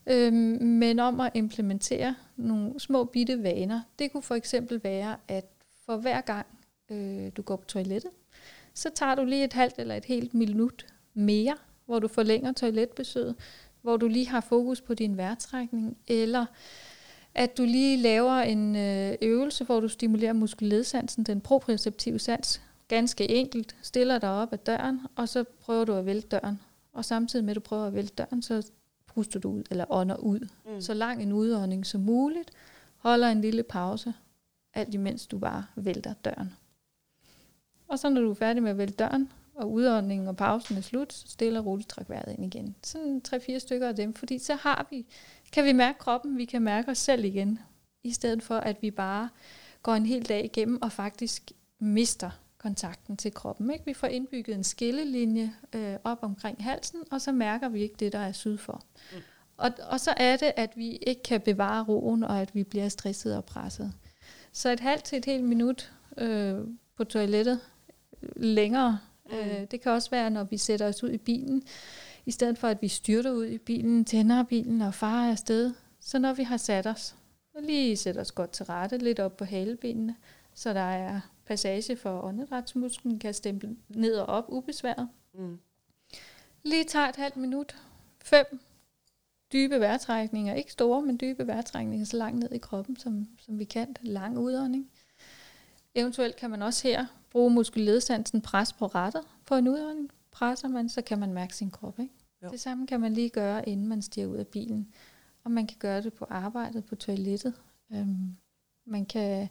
øhm, men om at implementere nogle små bitte vaner. Det kunne for eksempel være, at for hver gang øh, du går på toilettet, så tager du lige et halvt eller et helt minut mere, hvor du forlænger toiletbesøget, hvor du lige har fokus på din vejrtrækning, eller at du lige laver en øh, øvelse, hvor du stimulerer muskelledsansen, den proprioceptive sans, ganske enkelt, stiller dig op ad døren, og så prøver du at vælte døren. Og samtidig med, at du prøver at vælte døren, så puster du ud, eller ånder ud. Mm. Så lang en udånding som muligt, holder en lille pause, alt imens du bare vælter døren. Og så når du er færdig med at vælte døren, og udåndingen og pausen er slut, så stille og roligt træk vejret ind igen. Sådan tre-fire stykker af dem, fordi så har vi, kan vi mærke kroppen, vi kan mærke os selv igen, i stedet for at vi bare går en hel dag igennem og faktisk mister kontakten til kroppen. Ikke? Vi får indbygget en skillelinje øh, op omkring halsen, og så mærker vi ikke det, der er syd for. Mm. Og, og så er det, at vi ikke kan bevare roen, og at vi bliver stresset og presset. Så et halvt til et helt minut øh, på toilettet længere. Mm. Øh, det kan også være, når vi sætter os ud i bilen, i stedet for at vi styrter ud i bilen, tænder bilen og farer afsted. Så når vi har sat os, og lige sætter os godt til rette, lidt op på halebenene, så der er passage for åndedrætsmusklen, kan stemple ned og op ubesværet. Mm. Lige tager et halvt minut, fem dybe vejrtrækninger, ikke store, men dybe vejrtrækninger, så langt ned i kroppen, som, som vi kan, lang udånding. Eventuelt kan man også her bruge muskelledsansen pres på rettet på en udånding. Presser man, så kan man mærke sin krop. Ikke? Jo. Det samme kan man lige gøre, inden man stiger ud af bilen. Og man kan gøre det på arbejdet, på toilettet. Øhm, Man kan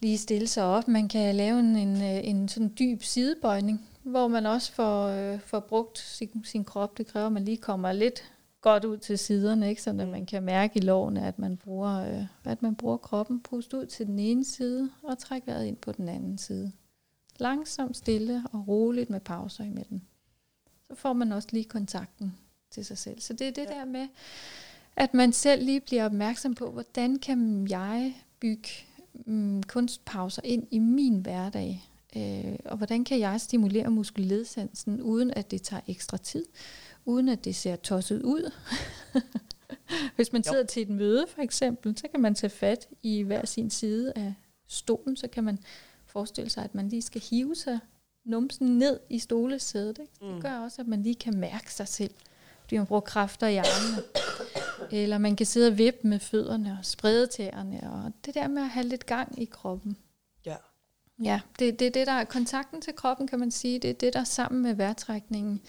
lige stille sig op. Man kan lave en, en, en sådan dyb sidebøjning, hvor man også får, øh, får brugt sin, sin krop. Det kræver, at man lige kommer lidt godt ud til siderne, ikke? så at man kan mærke i lårene, at man bruger, øh, at man bruger kroppen. Pust ud til den ene side, og træk vejret ind på den anden side. Langsomt, stille og roligt med pauser imellem. Så får man også lige kontakten til sig selv. Så det er det ja. der med, at man selv lige bliver opmærksom på, hvordan kan jeg bygge mm, kunstpauser ind i min hverdag, øh, og hvordan kan jeg stimulere muskelledsansen, uden at det tager ekstra tid, uden at det ser tosset ud. Hvis man sidder jo. til et møde for eksempel, så kan man tage fat i hver sin side af stolen, så kan man forestille sig, at man lige skal hive sig numsen ned i stolesædet. Ikke? Mm. Det gør også, at man lige kan mærke sig selv, fordi man bruger kræfter i armene. Eller man kan sidde og vippe med fødderne og sprede tæerne, og det der med at have lidt gang i kroppen. Ja. Ja, det, det er det, der er kontakten til kroppen, kan man sige. Det er det, der sammen med vejrtrækningen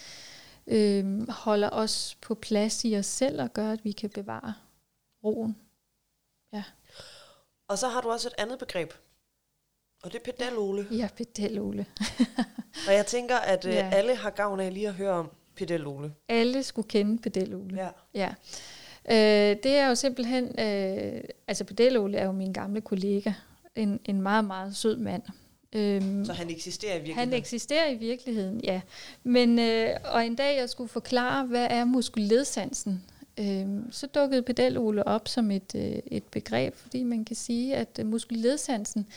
øh, holder os på plads i os selv og gør, at vi kan bevare roen. Ja. Og så har du også et andet begreb, og det er pedalole. Ja, pedalole. og jeg tænker, at øh, ja. alle har gavn af lige at høre om pedalole. Alle skulle kende pedalole. Ja. ja. Øh, det er jo simpelthen, øh, altså pedalole er jo min gamle kollega, en, en meget, meget sød mand. Øhm, så han eksisterer i virkeligheden? Han eksisterer i virkeligheden, ja. Men, øh, og en dag jeg skulle forklare, hvad er muskelledsansen, øh, så dukkede pedalole op som et, øh, et begreb, fordi man kan sige, at muskelledsansen,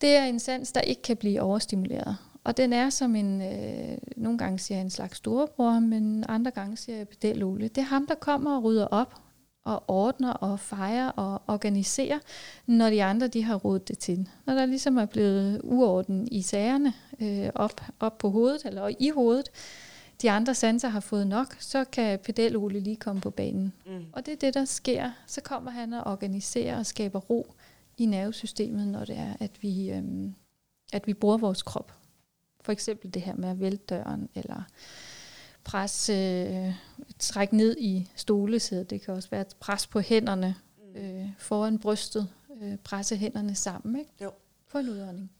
det er en sans, der ikke kan blive overstimuleret. Og den er som en, øh, nogle gange siger jeg en slags storebror, men andre gange siger jeg pedalole. Det er ham, der kommer og rydder op og ordner og fejrer og organiserer, når de andre de har rodet det til. Når der ligesom er blevet uorden i sagerne øh, op, op på hovedet eller i hovedet, de andre sanser har fået nok, så kan pedalole lige komme på banen. Mm. Og det er det, der sker. Så kommer han og organiserer og skaber ro i nervesystemet, når det er, at vi, øhm, at vi bruger vores krop. For eksempel det her med at vælte døren, eller pres, øh, træk ned i stolesædet. Det kan også være et pres på hænderne mm. øh, foran brystet. Øh, presse hænderne sammen ikke? Jo. På en udånding.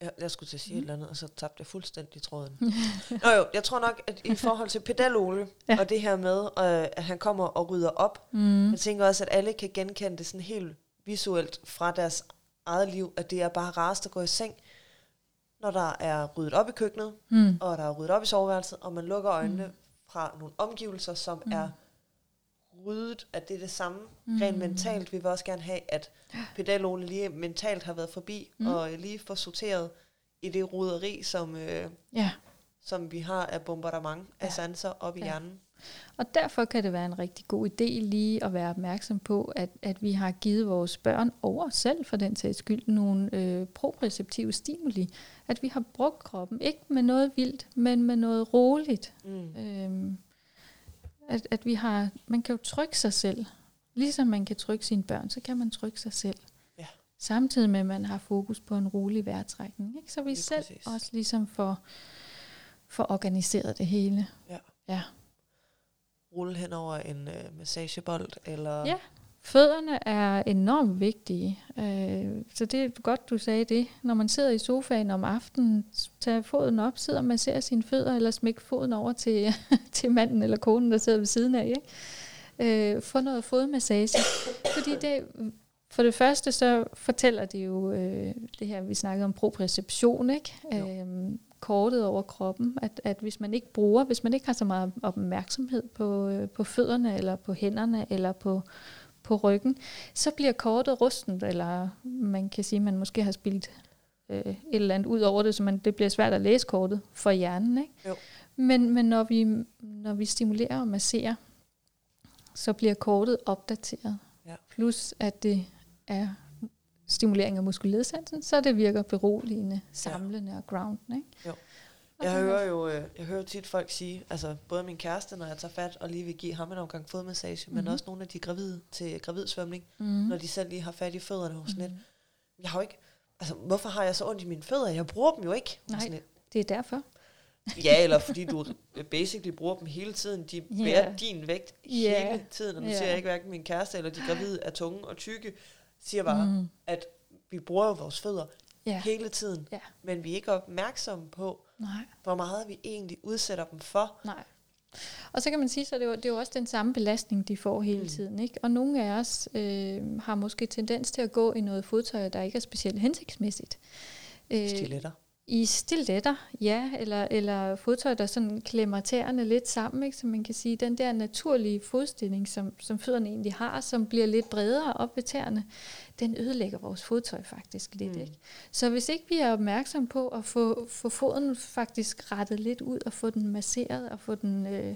Jeg, jeg skulle til at sige mm. et eller andet, og så tabte jeg fuldstændig tråden. Nå jo, jeg tror nok, at i forhold til pedalole, ja. og det her med, øh, at han kommer og rydder op, mm. jeg tænker også, at alle kan genkende det sådan helt visuelt fra deres eget liv, at det er bare rarest at gå i seng, når der er ryddet op i køkkenet, mm. og der er ryddet op i soveværelset, og man lukker øjnene mm. fra nogle omgivelser, som mm. er ryddet, at det er det samme mm. rent mentalt. Vi vil også gerne have, at pedalole lige mentalt har været forbi, mm. og lige får sorteret i det roderi, som, øh, ja. som vi har af bombardement ja. af sanser op i ja. hjernen. Og derfor kan det være en rigtig god idé lige at være opmærksom på, at, at vi har givet vores børn os selv for den sags skyld nogle øh, proprioceptive stimuli. At vi har brugt kroppen, ikke med noget vildt, men med noget roligt. Mm. Øhm, at, at vi har, man kan jo trykke sig selv. Ligesom man kan trykke sine børn, så kan man trykke sig selv. Ja. Samtidig med, at man har fokus på en rolig vejrtrækning. Ikke? Så vi Lige selv præcis. også ligesom får, får organiseret det hele. Ja. ja rulle hen over en øh, massagebold? Eller? Ja, fødderne er enormt vigtige. Øh, så det er godt, du sagde det. Når man sidder i sofaen om aftenen, tag foden op, sidder og masserer sine fødder, eller smæk foden over til, til manden eller konen, der sidder ved siden af. Ikke? Øh, få noget fodmassage. Fordi det, for det første, så fortæller det jo øh, det her, vi snakkede om proprioception, ikke? Øh, kortet over kroppen, at, at hvis man ikke bruger, hvis man ikke har så meget opmærksomhed på, øh, på fødderne, eller på hænderne, eller på, på ryggen, så bliver kortet rustent, eller man kan sige, at man måske har spildt øh, et eller andet ud over det, så man, det bliver svært at læse kortet for hjernen. Ikke? Jo. Men, men når, vi, når vi stimulerer og masserer, så bliver kortet opdateret. Ja. Plus at det er stimulering af muskelledsansen, så det virker beroligende, samlende ja. og groundende. Ikke? Jo. Jeg hører jo øh, jeg hører tit folk sige, altså både min kæreste, når jeg tager fat og lige vil give ham en omgang fodmassage, mm-hmm. men mhm. også nogle af de gravide til gravidsvømning, mm-hmm. når de selv lige har fat i fødderne hos mm-hmm. lidt. Jeg har jo ikke, altså hvorfor har jeg så ondt i mine fødder? Jeg bruger dem jo ikke. Nej, det er derfor. Ja, eller fordi du basically bruger dem hele tiden. De bærer din vægt hele tiden. Og nu Ja. siger jeg ikke, hverken min kæreste eller de gravide er tunge og tykke. Siger bare, Mm. at vi bruger jo vores fødder Ja, hele tiden. Ja. Men vi er ikke opmærksomme på, nej. hvor meget vi egentlig udsætter dem for. Nej. Og så kan man sige, så det er jo, det er jo også den samme belastning, de får hele Mm. tiden. Ikke? Og nogle af os øh, har måske tendens til at gå i noget fodtøj, der ikke er specielt hensigtsmæssigt. Øh, Stiletter. I stiletter, ja, eller, eller fodtøj, der sådan klemmer tæerne lidt sammen, ikke? så man kan sige, den der naturlige fodstilling, som, som fødderne egentlig har, som bliver lidt bredere op ved tæerne, den ødelægger vores fodtøj faktisk lidt. Mm. Ikke? Så hvis ikke vi er opmærksom på at få, få foden faktisk rettet lidt ud, og få den masseret, og få den, øh,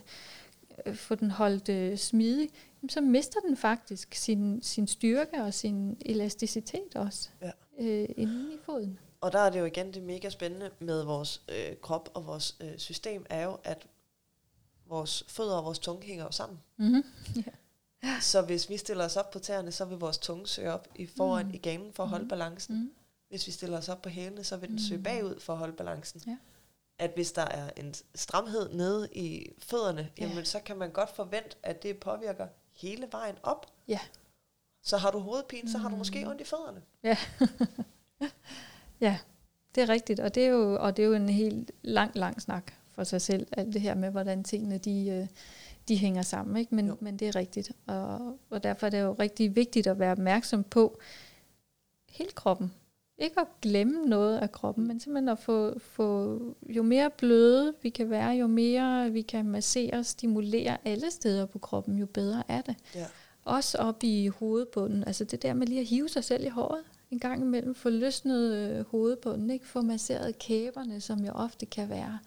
øh, få den holdt øh, smidig, så mister den faktisk sin, sin styrke og sin elasticitet også, Ja. øh, inde i foden. Og der er det jo igen det mega spændende med vores øh, krop og vores øh, system, er jo, at vores fødder og vores tunge hænger jo sammen. Mm-hmm. Så hvis vi stiller os op på tæerne, så vil vores tunge søge op i foran Mm. i ganen for at holde Mhm. balancen. Mm. Hvis vi stiller os op på hælene, så vil den søge Mm. bagud for at holde balancen. Ja. At hvis der er en stramhed nede i fødderne, Ja. jamen så kan man godt forvente, at det påvirker hele vejen op. Ja. Så har du hovedpine, så har du Mm. måske ondt i fødderne. Ja, det er rigtigt, og det er jo, og det er jo en helt lang, lang snak for sig selv, alt det her med, hvordan tingene de, øh, de hænger sammen, ikke? Men, Jo. men det er rigtigt, og, og derfor er det jo rigtig vigtigt at være opmærksom på hele kroppen. Ikke at glemme noget af kroppen, men simpelthen at få, få jo mere bløde vi kan være, jo mere vi kan massere og stimulere alle steder på kroppen, jo bedre er det. Ja. Også op i hovedbunden. Altså det der med lige at hive sig selv i håret en gang imellem. Få løsnet øh, hovedbunden. Ikke? Få masseret kæberne, som jo ofte kan være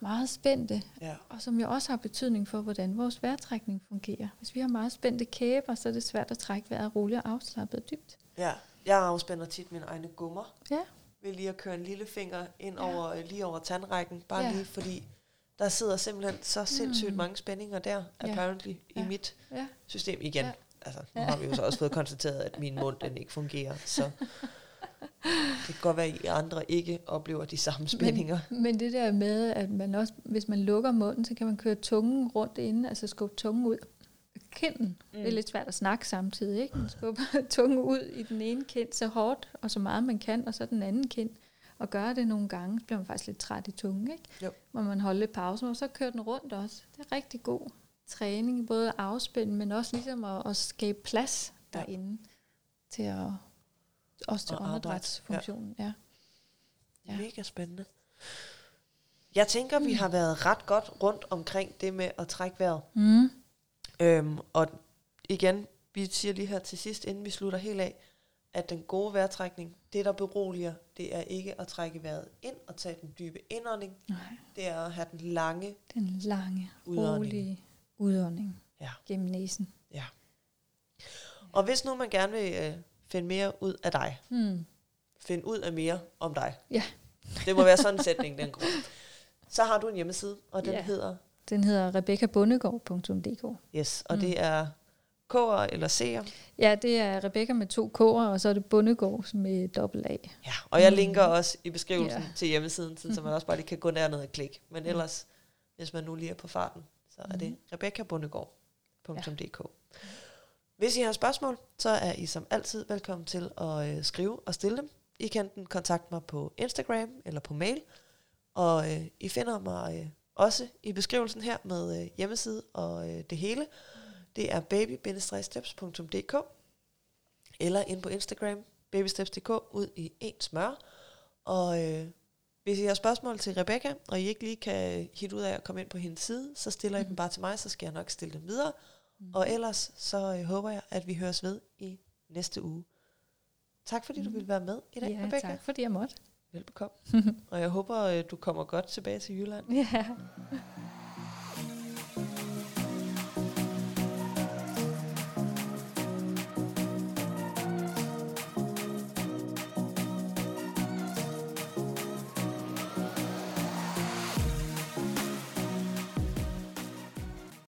meget spændte. Ja. Og som jo også har betydning for, hvordan vores vejrtrækning fungerer. Hvis vi har meget spændte kæber, så er det svært at trække vejret roligt og afslappet og dybt. ja. Jeg afspænder tit mine egne gummer. Ja. Ved lige at køre en lille finger ind Ja. over, øh, lige over tandrækken. Bare Ja. lige fordi, der sidder simpelthen så sindssygt Mm. mange spændinger der, Ja. apparently, i Ja. mit Ja. system igen. Ja. Altså, nu har vi jo så også fået konstateret, at min mund den ikke fungerer. Så det kan godt være, at I andre ikke oplever de samme spændinger. Men det der med, at man også, hvis man lukker munden, så kan man køre tungen rundt inde, altså skubbe tungen ud af kinden. Mm. Det er lidt svært at snakke samtidig, ikke? Man skubber tungen ud i den ene kind så hårdt og så meget man kan, og så den anden kind. Og gøre det nogle gange, så bliver man faktisk lidt træt i tungen, ikke? Jo. Hvor man holder lidt pause, og så kører den rundt også. Det er rigtig god træning, både afspænde, men også ligesom at, at skabe plads Ja. derinde til at også til Og åndedrætsfunktionen. Ja. Ja. Ja. Mega spændende. Jeg tænker, vi har været ret godt rundt omkring det med at trække vejret. Mm. Øhm, og igen, vi siger lige her til sidst, inden vi slutter helt af, at den gode vejrtrækning, det der beroliger, det er ikke at trække vejret ind og tage den dybe indånding. Nej. Det er at have den lange Den lange, Udånding. rolige udånding Ja. gennem næsen. Og hvis nu man gerne vil øh, finde mere ud af dig, Mm. finde ud af mere om dig. Ja. Det må være sådan en sætning, den går. Så har du en hjemmeside, og den Ja. hedder, Den hedder rebeccabundegård.dk. yes, og Mm. det er K'er eller C'er. Ja, det er Rebecca med to K'er, og så er det Bundegård med dobbelt A. Ja, og jeg Mm. linker også i beskrivelsen Ja. til hjemmesiden, så man også bare lige kan gå derned og klikke. Men ellers, hvis man nu lige er på farten, så er det Mhm. rebeccabundegård.dk. Hvis I har spørgsmål, så er I som altid velkommen til at øh, skrive og stille dem. I kan enten kontakte mig på Instagram eller på mail, og øh, I finder mig øh, også i beskrivelsen her med øh, hjemmeside og øh, det hele. Det er baby-steps.dk eller ind på Instagram, babysteps.dk, ud i en smør. Og øh, hvis I har spørgsmål til Rebecca, og I ikke lige kan hitte ud af at komme ind på hendes side, så stiller I dem bare til mig, så skal jeg nok stille dem videre. Og ellers så øh, håber jeg, at vi høres ved i næste uge. Tak fordi du ville være med i dag, Ja, Rebecca. tak fordi jeg måtte. Velbekomme. og jeg håber, øh, du kommer godt tilbage til Jylland. Ja.